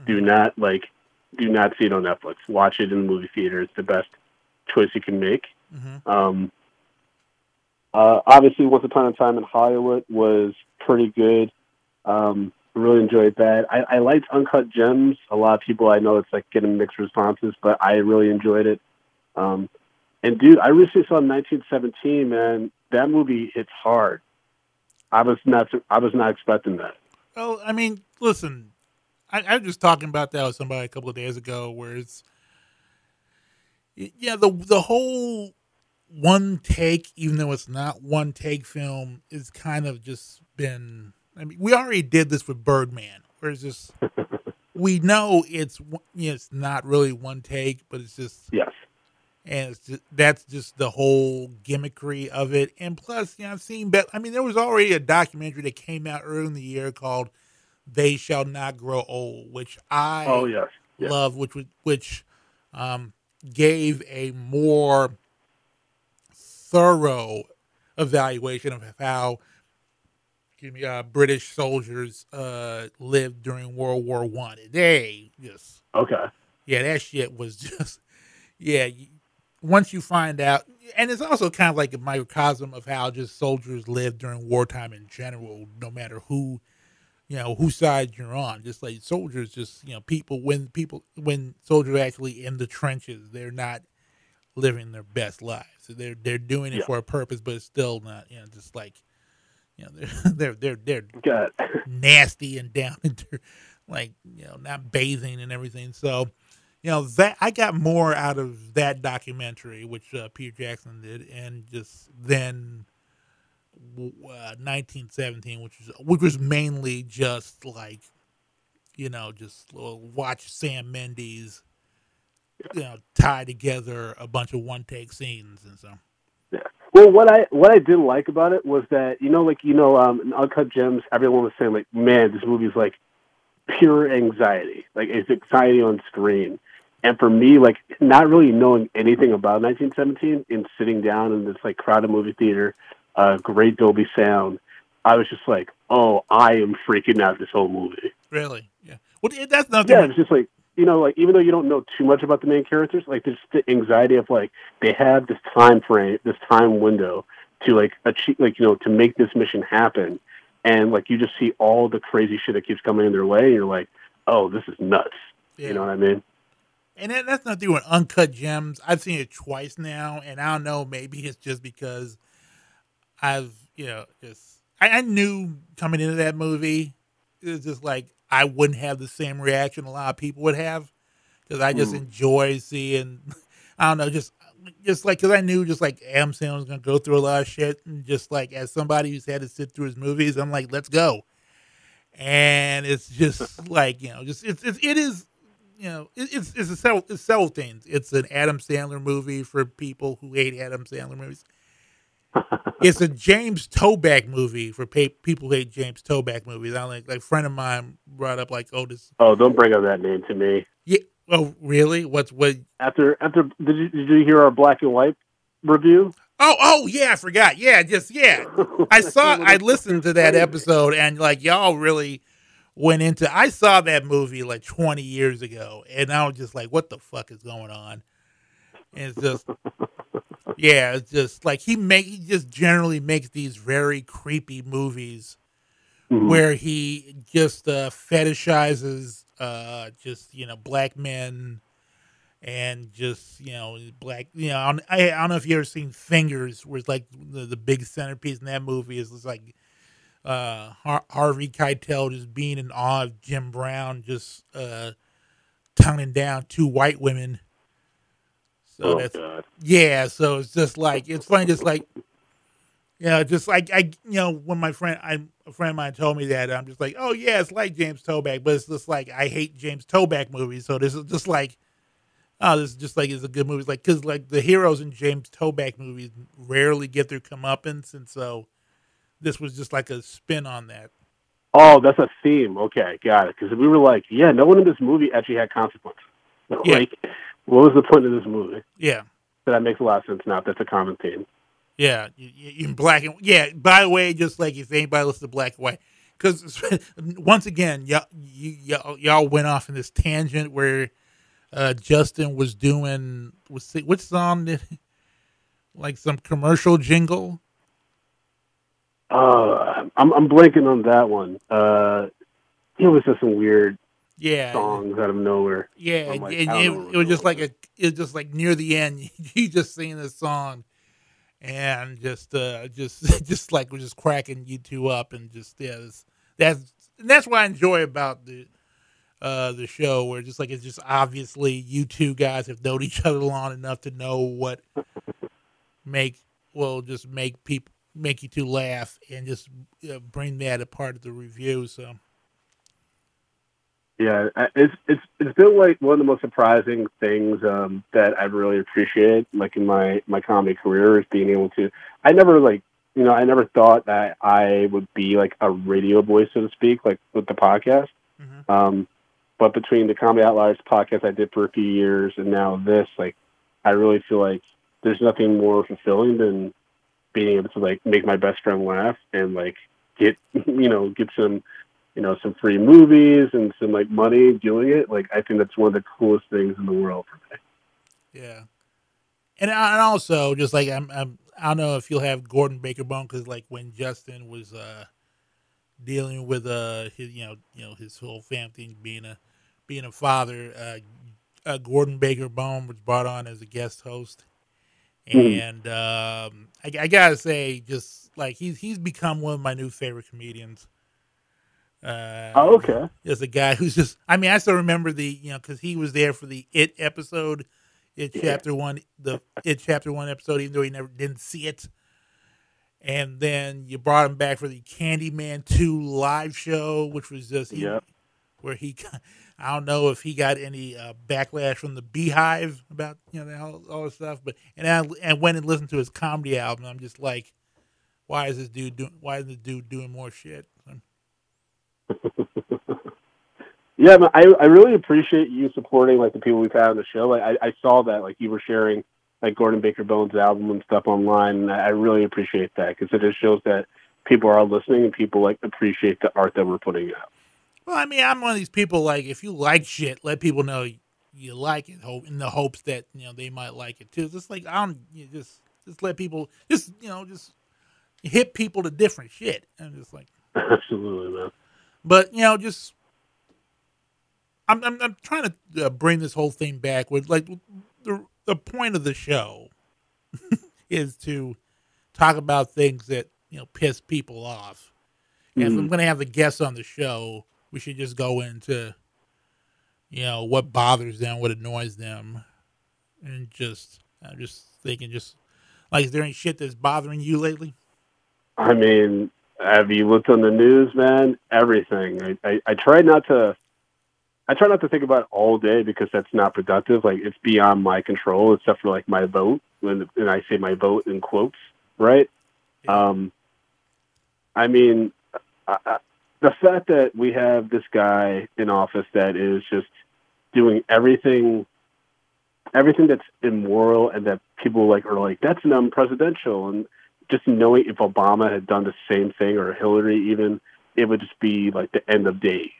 Do not like, do not see it on Netflix. Watch it in the movie theater. It's the best choice you can make. hmm Um, uh, obviously, Once Upon a Time in Hollywood was pretty good. Um, really enjoyed that. I, I liked Uncut Gems. A lot of people I know it's like getting mixed responses, but I really enjoyed it. Um, and dude, I recently saw 1917. Man, that movie hits hard. I was not. I was not expecting that. Well, I mean, listen, I, I was just talking about that with somebody a couple of days ago, where it's, yeah, the the whole one take, even though it's not one take film, is kind of just been. I mean, we already did this with Birdman, where it's just we know it's you know, it's not really one take, but it's just Yes. and it's just, that's just the whole gimmickry of it. And plus, you know, I've seen, bet. I mean, there was already a documentary that came out early in the year called "They Shall Not Grow Old," which I Oh yes. Yeah. love, which which um, gave a more thorough evaluation of how excuse me, uh, British soldiers uh, lived during World War One. They just Okay. yeah, that shit was just yeah. Once you find out, and it's also kind of like a microcosm of how just soldiers live during wartime in general, no matter who, you know, whose side you're on. Just like soldiers, just you know, people when people when soldiers are actually in the trenches, they're not living their best lives. So they're they're doing it Yeah. for a purpose, but it's still not, you know, just like, you know, they're they're they're they're Got nasty and down into like you know not bathing and everything so you know that i got more out of that documentary which uh, peter jackson did and just then uh, 1917 which was which was mainly just like you know just uh, watch sam mendes you know tie together a bunch of one take scenes and so Yeah. Well, what I what I did like about it was that you know, like you know, um, in Uncut Gems, everyone was saying like, "Man, this movie is like pure anxiety. Like it's anxiety on screen." And for me, like not really knowing anything about 1917 and sitting down in this like crowded movie theater, uh, great Dolby sound, I was just like, "Oh, I am freaking out this whole movie." really yeah well that's nothing Yeah, it was just like you know, like even though you don't know too much about the main characters, like there's the anxiety of like they have this time frame, this time window to like achieve, like you know, to make this mission happen, and like you just see all the crazy shit that keeps coming in their way, and you're like, oh, this is nuts. Yeah. You know what I mean? And that, that's not doing uncut gems. I've seen it twice now, and I don't know. Maybe it's just because I've you know just I, I knew coming into that movie it was just like I wouldn't have the same reaction a lot of people would have because I just hmm. enjoy seeing I don't know just just like because I knew just like Adam Sandler was gonna go through a lot of shit and just like as somebody who's had to sit through his movies, I'm like let's go, and it's just like you know just it's, it's it is you know, it, it's it's a several it's several things. It's an Adam Sandler movie for people who hate Adam Sandler movies. It's a James Toback movie for pa- people who hate James Toback movies. I like like friend of mine brought up like, oh, this Oh, don't bring up that name to me. yeah. Oh, really? What's what? After after did you did you hear our black and white review? Oh, oh yeah, I forgot. Yeah, just yeah. I saw. I listened to that episode, and like y'all really went into. I saw that movie like 20 years ago, and I was just like, "What the fuck is going on?" And it's just, yeah, it's just like he make he just generally makes these very creepy movies Mhm. where he just uh, fetishizes uh, just you know black men and just you know black you know I don't, I, I don't know if you ever seen Fingers where it's like the, the big centerpiece in that movie is just like uh, Har- Harvey Keitel just being in awe of Jim Brown just uh, toning down two white women. So oh that's god. yeah, so it's just like it's funny, just like you know, just like I, you know, when my friend, I a friend of mine told me that, I'm just like, oh yeah, it's like James Toback, but it's just like I hate James Toback movies, so this is just like, oh, this is just like it's a good movie, like because like the heroes in James Toback movies rarely get their comeuppance, and so this was just like a spin on that. Oh, that's a theme. Okay, got it. Because we were like, yeah, no one in this movie actually had consequences. Yeah. Like, what was the point of this movie? Yeah, So that makes a lot of sense now. That's a common theme. Yeah, in black and yeah. By the way, just like if anybody listens to Black and White, because once again, y'all, y'all, y'all went off in this tangent where uh, Justin was doing was which song did like some commercial jingle? Uh, I'm I'm blanking on that one. Uh, it was just some weird Yeah, songs out of nowhere. yeah, like, it, don't it was just like a it was just like near the end, you just singing this song. And just, uh, just, just like we're just cracking you two up, and just yeah, that's that's and that's what I enjoy about the uh the show where just like it's just obviously you two guys have known each other long enough to know what make will just make people make you two laugh and just uh, bring that a part of the review so Yeah, it's it's it's been like one of the most surprising things um, that I've really appreciated, like in my my comedy career, is being able to. I never like you know I never thought that I would be like a radio voice, so to speak, like with the podcast. Mhm. Um, but between the Comedy Outliers podcast I did for a few years and now this, like, I really feel like there's nothing more fulfilling than being able to like make my best friend laugh and like get you know get some you know some free movies and some like money doing it. Like, I think that's one of the coolest things in the world for me. Yeah, and and also just like I'm, I'm I don't know if you'll have Gordon Baker Bone because like when Justin was uh dealing with uh his you know you know his whole family thing being a being a father, uh, uh Gordon Baker Bone was brought on as a guest host, Mhm. and um I, I gotta say just like he's he's become one of my new favorite comedians. Uh, Oh, okay. is a guy who's just i mean i still remember the you know because he was there for the it episode it Yeah. chapter one the it chapter one episode even though he never didn't see it and then you brought him back for the candyman 2 live show which was just Yep. where he got- i don't know if he got any uh, backlash from the beehive about you know all, all this stuff but and I, and went and listened to his comedy album i'm just like why is this dude doing why is this dude doing more shit Yeah, I I really appreciate you supporting like the people we've had on the show. Like, I, I saw that like you were sharing like Gordon Baker Bones album and stuff online, and I really appreciate that because it just shows that people are listening and people like appreciate the art that we're putting out. Well, I mean, I'm one of these people. Like, if you like shit, let people know you like it. Hope in the hopes that you know they might like it too. Just like I don't you just just let people just you know just hit people to different shit. I'm just like, Absolutely, man. But you know, just I'm I'm, I'm trying to uh, bring this whole thing back with like the the point of the show is to talk about things that you know piss people off. And if I'm going to have the guests on the show, we should just go into you know what bothers them, what annoys them, and just I'm just thinking, just like, is there any shit that's bothering you lately? I mean, have you looked on the news, man? Everything. I, I, I try not to. I try not to think about it all day because that's not productive. Like it's beyond my control, except for like my vote. When and I say my vote in quotes, right? Um, I mean, I, I, the fact that we have this guy in office that is just doing everything, everything that's immoral, and that people like are like that's non-presidential, and just knowing if Obama had done the same thing or Hillary even, it would just be like the end of days,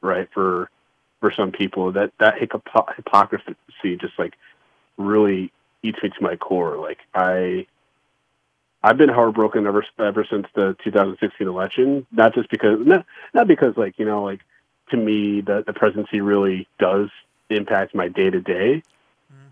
right? For for some people, that that hypo- hypocrisy just like really eats me to my core. Like I, I've been heartbroken ever ever since the 2016 election. Not just because not not because like you know like to me the the presidency really does impact my day to day,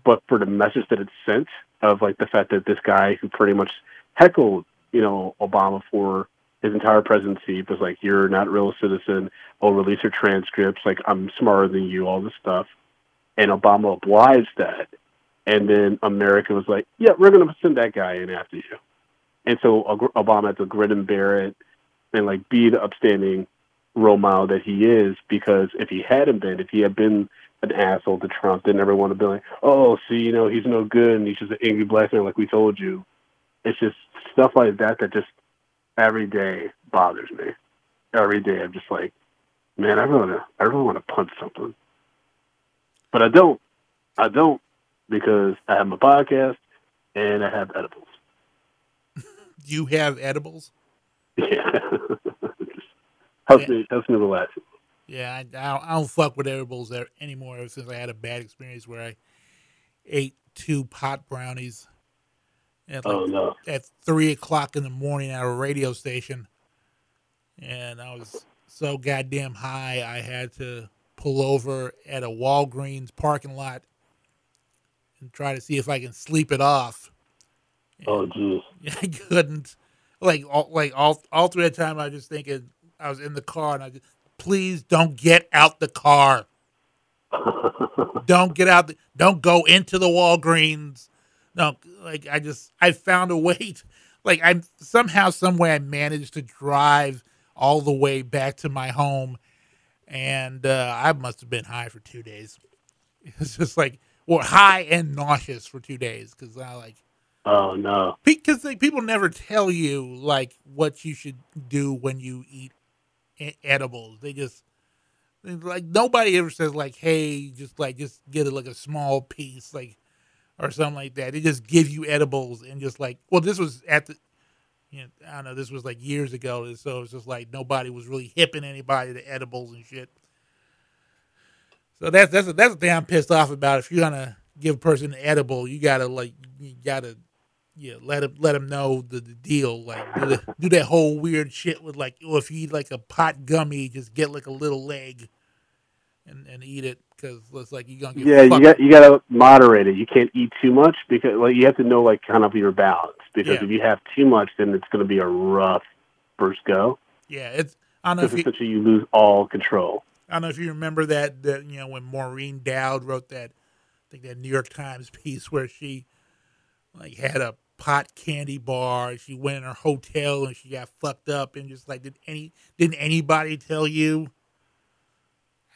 but for the message that it sent of like the fact that this guy who pretty much heckled you know Obama for his entire presidency was like you're not a real citizen. I'll release your transcripts. Like I'm smarter than you. All this stuff, and Obama obliged that. And then America was like, "Yeah, we're going to send that guy in after you." And so Obama had to grit and bear it, and like be the upstanding role model that he is. Because if he hadn't been, if he had been an asshole to Trump, then everyone would be like, "Oh, see, you know, he's no good, and he's just an angry black man, like we told you." It's just stuff like that that just every day bothers me. Every day, I'm just like, man, I really, wanna- I really want to punch something, but I don't. I don't because I have my podcast and I have edibles. You have edibles? Yeah, helps Yeah. me helps me relax. Yeah, I, I, don't, I don't fuck with edibles there anymore ever since I had a bad experience where I ate two pot brownies at oh, like Oh no, at three o'clock in the morning at a radio station, and I was so goddamn high I had to pull over at a Walgreens parking lot and try to see if I can sleep it off. oh jeez. I couldn't. Like all, like all all through that time, I was just thinking I was in the car and I just please don't get out the car. don't get out. The, don't go into the Walgreens. No, like I just I found a way. To, like I somehow some way I managed to drive all the way back to my home, and uh, I must have been high for two days. It's just like well, high and nauseous for two days because I like Oh no. because like, people never tell you like what you should do when you eat edibles. They just like nobody ever says like, "Hey, just like just get it like a small piece, like or something like that." They just give you edibles and just like, well, this was at the, you know, I don't know, this was like years ago, so it's just like nobody was really hipping anybody to edibles and shit. So that's that's that's the thing I'm pissed off about. If you're gonna give a person an edible, you gotta like you gotta yeah, let him let him know the, the deal. Like do, the, do that whole weird shit with like, oh, if you eat like a pot gummy, just get like a little leg and and eat it because it's like you're gonna get Yeah, you got you got to moderate it. You can't eat too much because like you have to know like kind of your balance. Because Yeah. if you have too much, then it's going to be a rough first go. yeah. It's I know if Because you, essentially you lose all control. I don't know if you remember that that you know when Maureen Dowd wrote that I think that New York Times piece where she like had a pot candy bar. She went in her hotel and she got fucked up and just like did any didn't anybody tell you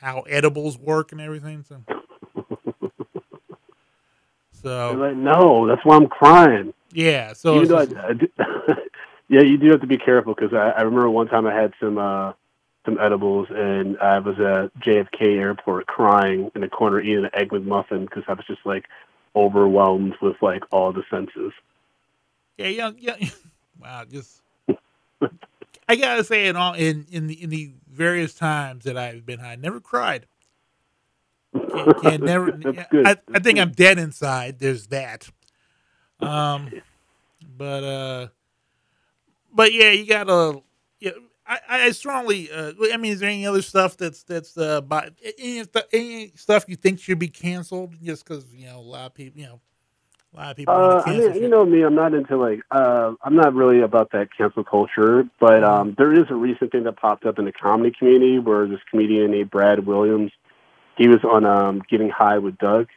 how edibles work and everything? So so like, no, that's why I'm crying. yeah, so though I, I do, yeah, you do have to be careful because I, I remember one time I had some uh, some edibles and I was at JFK Airport crying in a corner eating an egg McMuffin because I was just like overwhelmed with like all the senses. Yeah, yeah, yeah. Wow, just I gotta say, in all in in the in the various times that I've been high. Never cried. Can't, can't never. I, I think. I'm dead inside. There's that. Um, but uh, but yeah, you gotta. Yeah, I, I strongly. Uh, I mean, is there any other stuff that's that's uh, by any, any stuff you think should be canceled just because you know a lot of people, you know, a lot of people. Uh, I mean, you know me, I'm not into like, uh, I'm not really about that cancel culture, but um, there is a recent thing that popped up in the comedy community where this comedian named Brad Williams, he was on um, Getting High with Doug,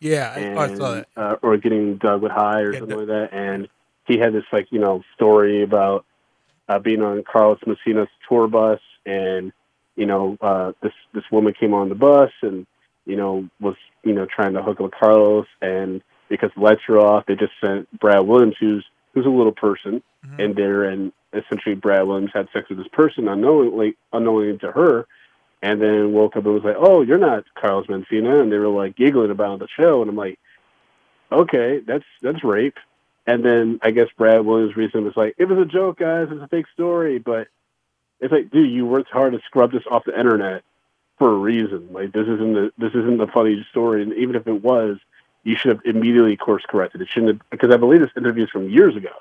yeah, I, and, I saw that. Uh, or Getting Doug with High or Yeah, something like that, and he had this like, you know, story about uh, being on Carlos Mencia's tour bus, and you know, uh, this this woman came on the bus and you know was you know trying to hook up with Carlos, and because the lights were off, they just sent Brad Williams, who's who's a little person, Mhm. in there, and essentially Brad Williams had sex with this person unknowingly, unknowingly to her, and then woke up and was like, "Oh, you're not Carlos Mencia," and they were like giggling about the show, and I'm like, "Okay, that's that's rape." And then I guess Brad Williams' reason was like, "It was a joke, guys. It's a fake story." But it's like, dude, you worked hard to scrub this off the internet for a reason. Like this isn't the this isn't the funny story, and even if it was, you should have immediately course corrected. It shouldn't have because I believe this interview is from years ago.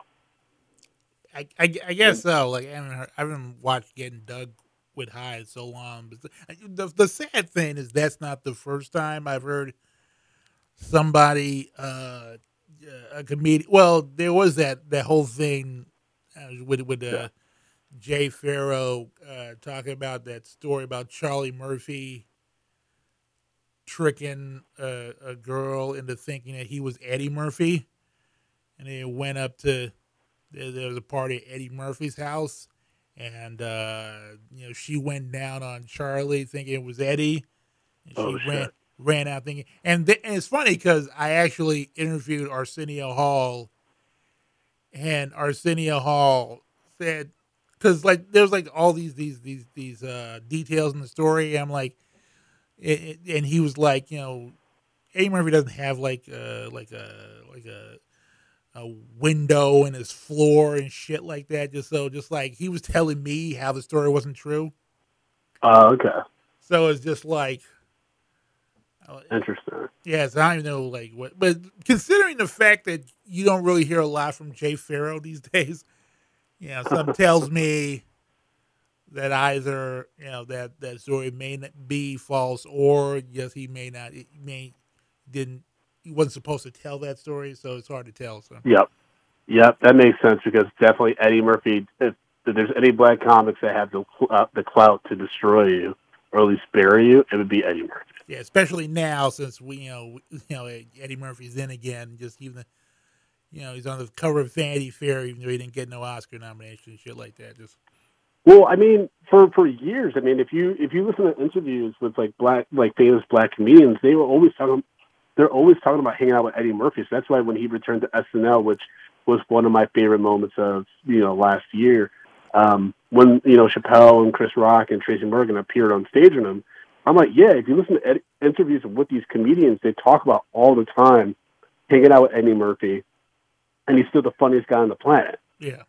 I, I, I guess so. Like I haven't, heard, I haven't watched Getting Doug with High in so long. But the, the the sad thing is that's not the first time I've heard somebody, uh, a comedian. Well, there was that that whole thing uh, with with uh, Jay Pharoah uh, talking about that story about Charlie Murphy tricking a, a girl into thinking that he was Eddie Murphy, and they went up to there, there was a party at Eddie Murphy's house, and uh, you know she went down on Charlie thinking it was Eddie, and she Oh, ran ran out thinking. And, th- and it's funny because I actually interviewed Arsenio Hall, and Arsenio Hall said because like there's like all these these these these uh, details in the story. I'm like, it, it- and he was like, you know, Eddie Murphy doesn't have like uh like a like a a window in his floor and shit like that. Just so, just like he was telling me how the story wasn't true. Oh, okay, So it's just like, uh, interesting. yeah. So I don't even know like what, but considering the fact that you don't really hear a lot from Jay Pharoah these days, you know, something tells me that either you know that that story may not be false or yes, he may not. He may didn't. He wasn't supposed to tell that story, so it's hard to tell. So Yep, yep, that makes sense because definitely Eddie Murphy. If, if there's any black comics that have the uh, the clout to destroy you or at least bury you, it would be Eddie Murphy. Yeah, especially now since we, you know, you know, Eddie Murphy's in again. Just even, the, you know, he's on the cover of Vanity Fair, even though he didn't get no Oscar nomination and shit like that. Just Well, I mean, for for years, I mean, if you if you listen to interviews with like black like famous black comedians, they were always talking. They're always talking about hanging out with Eddie Murphy. So that's why when he returned to SNL, which was one of my favorite moments of you know last year, um, when you know Chappelle and Chris Rock and Tracy Morgan appeared on stage with him, I'm like, yeah. If you listen to Ed- interviews with these comedians, they talk about all the time hanging out with Eddie Murphy, and he's still the funniest guy on the planet. yeah,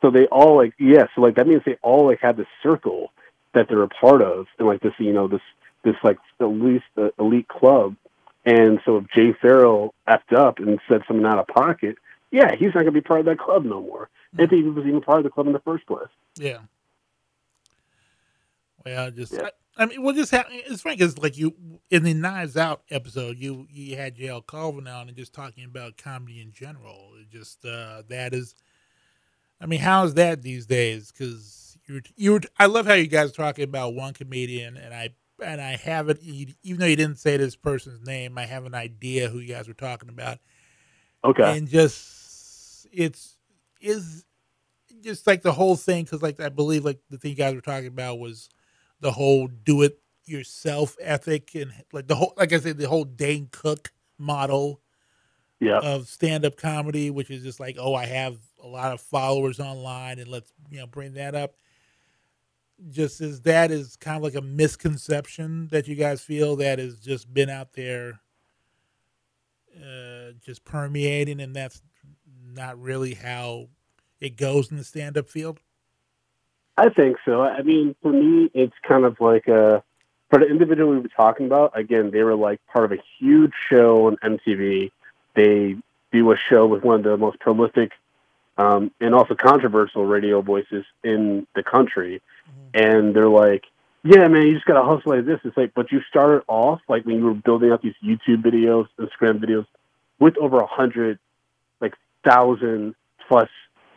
So they all like yeah, so like that means they all like have this circle that they're a part of, and like this you know this this like at least uh, elite club. And so if Jay Pharoah effed up and said something out of pocket, yeah, he's not gonna be part of that club no more. If he was even part of the club in the first place. yeah. Well, just Yeah. I, I mean, we'll just have. It's funny because like you in the Knives Out episode, you you had JL Cauvin on and just talking about comedy in general. It just uh, that is. I mean, how is that these days? Because you were, you were, I love how you guys are talking about one comedian, and I and I have it. Even though you didn't say this person's name, I have an idea who you guys were talking about, Okay. and just it's is just like the whole thing because like I believe like the thing you guys were talking about was the whole do it yourself ethic and like the whole like I said the whole Dane Cook model yeah. of stand up comedy, which is just like, oh, I have a lot of followers online, and let's you know bring that up. Just as that is kind of like a misconception that you guys feel that has just been out there, uh, just permeating, and that's not really how it goes in the stand up field. I think so. I mean, for me, it's kind of like a for the individual we were talking about. Again, they were like part of a huge show on MTV. They do a show with one of the most prolific um, and also controversial radio voices in the country, and they're like, "Yeah, man, you just gotta hustle like this." It's like, but you started off like when you were building out these YouTube videos, Instagram videos, with over a hundred, like thousand plus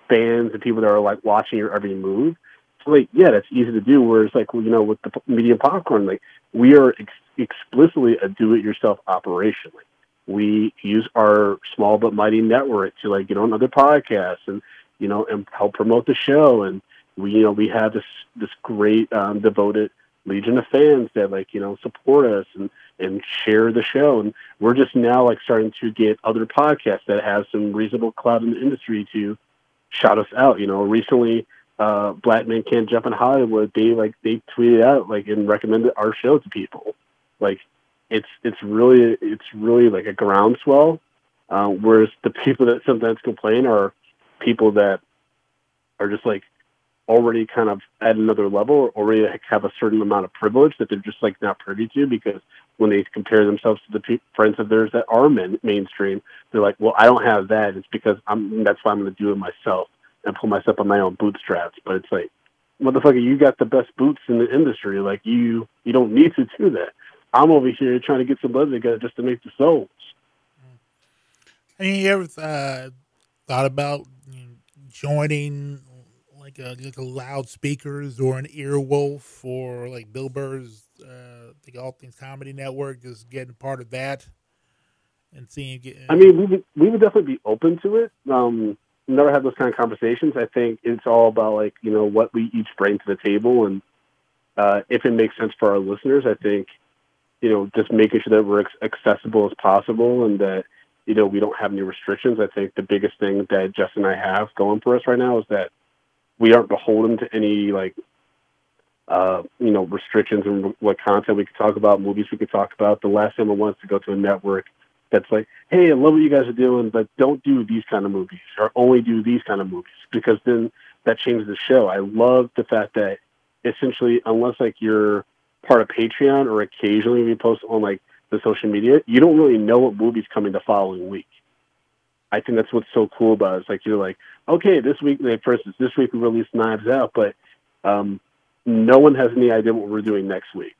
fans and people that are like watching your every move. So like, yeah, that's easy to do. Whereas like, you know, with the medium popcorn, like we are ex- explicitly a do-it-yourself operation. Like, we use our small but mighty network to like, get on other podcasts and you know, and help promote the show. And we, you know, we have this this great um, devoted legion of fans that like, you know, support us and and share the show. And we're just now like starting to get other podcasts that have some reasonable clout in the industry to shout us out. You know, recently, uh, Black Men Can't Jump in Hollywood, they like they tweeted out like and recommended our show to people. Like, it's it's really it's really like a groundswell. Uh, whereas the people that sometimes complain are people that are just like already kind of at another level or already have a certain amount of privilege that they're just like not privy to because when they compare themselves to the pe- friends of theirs that are men- mainstream, they're like, well, I don't have that. It's because I'm that's why I'm going to do it myself and pull myself on my own bootstraps. But it's like, motherfucker, you got the best boots in the industry. Like you, you don't need to do that. I'm over here trying to get some leather together just to make the souls. Have you ever uh, thought about joining like a like a loudspeakers or an earwolf or like Bill Burr's uh, the All Things Comedy Network, just getting part of that and seeing. Get, I mean, we would we would definitely be open to it. Um, never had those kind of conversations. I think it's all about like you know what we each bring to the table, and uh, if it makes sense for our listeners, I think you know just making sure that we're accessible as possible and that you know we don't have any restrictions. I think the biggest thing that Justin and I have going for us right now is that we aren't beholden to any like uh, you know restrictions and what content we could talk about, movies we could talk about. The last time I wanted to go to a network that's like, hey, I love what you guys are doing, but don't do these kind of movies or only do these kind of movies because then that changes the show. I love the fact that essentially, unless like you're part of Patreon or occasionally we post on like the social media, you don't really know what movie's coming the following week. I think that's what's so cool about it. It's like you're like, okay, this week, for instance, this week we released Knives Out, but um, no one has any idea what we're doing next week,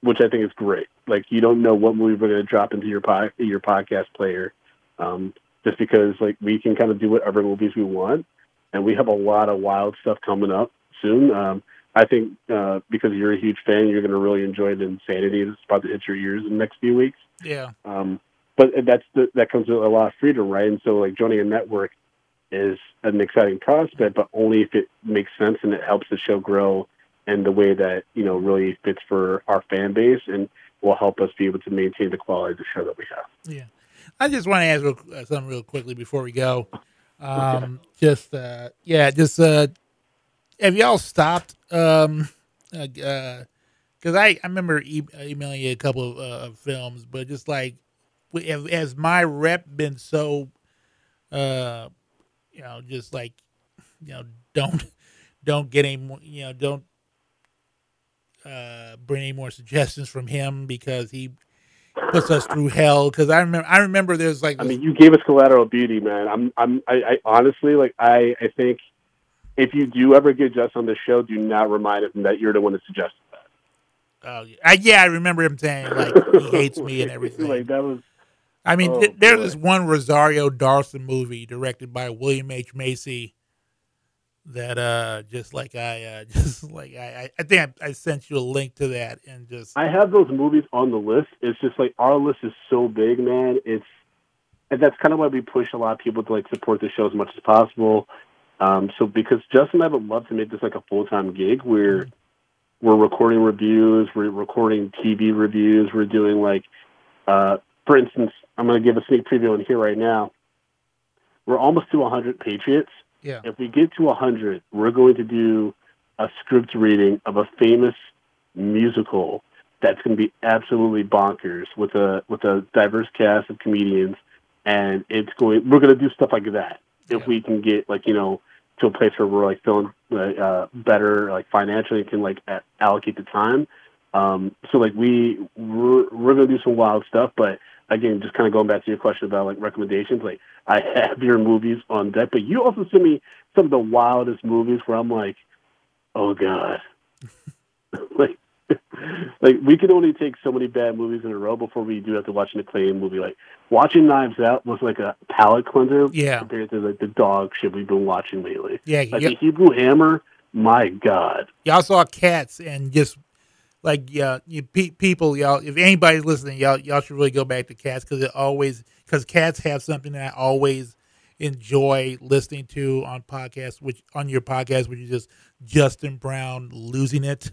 which I think is great. Like you don't know what movie we're going to drop into your pod, your podcast player, um, just because like we can kind of do whatever movies we want, and we have a lot of wild stuff coming up soon. Um, I think uh, because you're a huge fan, you're going to really enjoy the insanity that's about to hit your ears in the next few weeks. yeah, Um, but that's the, that comes with a lot of freedom, right? And so, like joining a network is an exciting prospect, but only if it makes sense and it helps the show grow in the way that you know really fits for our fan base and will help us be able to maintain the quality of the show that we have. yeah. I just want to ask real, uh, something real quickly before we go. Um, just uh, yeah, just uh, have y'all stopped? Um, because uh, 'cause I I remember e- emailing you a couple of uh, films, but just like have- has my rep been so, uh, you know, just like you know, don't don't get any more, you know, don't uh bring any more suggestions from him because he puts us through hell. Because I remember I remember there's like I mean, you gave us collateral beauty, man. I'm, I'm, I, I honestly like, I, I think if you do ever get Just on the show, do not remind him that you're the one that suggested that. Oh, yeah. I, yeah, I remember him saying like he hates me and everything. like that was I mean, oh, th- there's boy. this one Rosario Dawson movie directed by William H Macy that uh just like I uh just like I I- I think I, I sent you a link to that and just I have those movies on the list. It's just like our list is so big, man. It's and that's kind of why we push a lot of people to like support the show as much as possible. Um, so because Justin and I would love to make this like a full time gig where we're recording reviews, we're recording TV reviews, we're doing like, uh, for instance, I'm going to give a sneak preview in here right now. We're almost to 100 Patriots. yeah If we get to 100, we're going to do a script reading of a famous musical that's going to be absolutely bonkers with a with a diverse cast of comedians, and it's going. We're going to do stuff like that if Yeah. we can get like you know to a place where we're like feeling uh, better, like financially, and can like allocate the time. Um, so like we we're, we're gonna do some wild stuff, but again, just kind of going back to your question about like recommendations, like I have your movies on deck, but you also send me some of the wildest movies where I'm like, oh god, like like we can only take so many bad movies in a row before we do have to watch an acclaimed movie. Like watching Knives Out was like a palate cleanser Yeah. compared to like the dog shit we've been watching lately. Yeah, Like yeah. the Hebrew Hammer, my god. y'all saw cats and just like yeah, you pe- people y'all. If anybody's listening, y'all y'all should really go back to cats because it always because cats have something that I always enjoy listening to on podcasts, which on your podcast, which is just Justin Brown losing it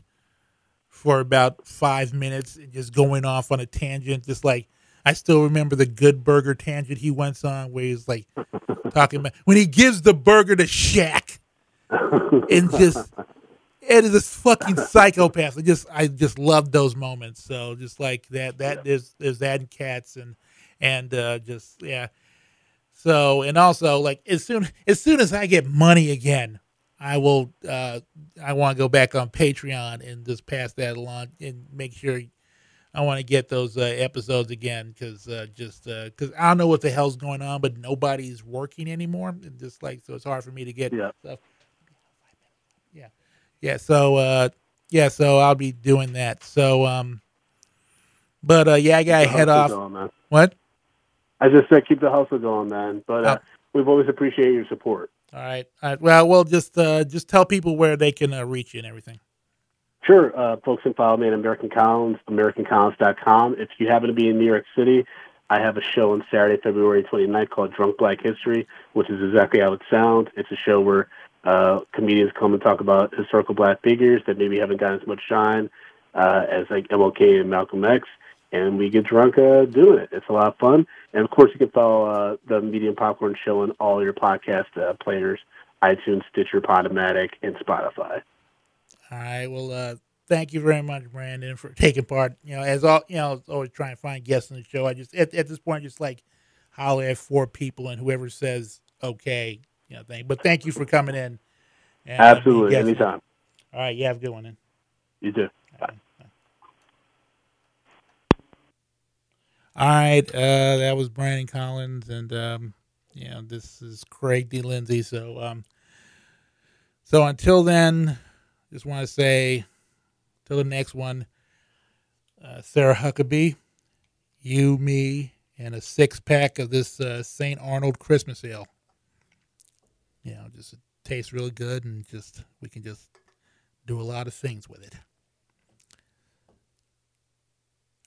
for about five minutes and just going off on a tangent, just like. I still remember the good burger tangent he went on where he's like talking about when he gives the burger to Shaq and just it is a fucking psychopath. I just I just love those moments. So just like that that there's there's that in cats and and uh just yeah. So and also like as soon as soon as I get money again, I will uh I want to go back on Patreon and just pass that along and make sure I want to get those uh, episodes again because uh, just because I don't know what the hell's going on, but nobody's working anymore. And just like so, it's hard for me to get Yeah. stuff. Yeah, yeah. So uh, yeah, so I'll be doing that. So um, but uh, yeah, I gotta head off. Going. What? I just said keep the hustle going, man. But uh, Oh. we've always appreciated your support. All right. All right. Well, we'll just uh, just tell people where they can uh, reach you and everything. Sure, uh, folks can follow me at American Collins, AmericanCollins.com. If you happen to be in New York City, I have a show on Saturday, February 29th called Drunk Black History, which is exactly how it sounds. It's a show where uh, comedians come and talk about historical black figures that maybe haven't gotten as much shine uh, as like MLK and Malcolm X, and we get drunk uh, doing it. It's a lot of fun. And of course, you can follow uh, the Medium Popcorn Show on all your podcast uh, players, iTunes, Stitcher, Podomatic, and Spotify. All right. Well, uh, thank you very much, Brandon, for taking part. You know, as all you know, always trying to find guests on the show. I just at, at this point, just like holler at four people, and whoever says okay, you know, thing. But thank you for coming in. and, uh, Absolutely, anytime. All right. You have a good one. Then. You do. All right, uh, that was Brandon Collins, and um, know this is Craig D. Lindsay. So, um, so until then, just want to say, till the next one, uh, Sarah Huckabee, you, me, and a six pack of this uh, St. Arnold Christmas ale. You know, just tastes really good, and just we can just do a lot of things with it.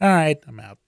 All right, I'm out.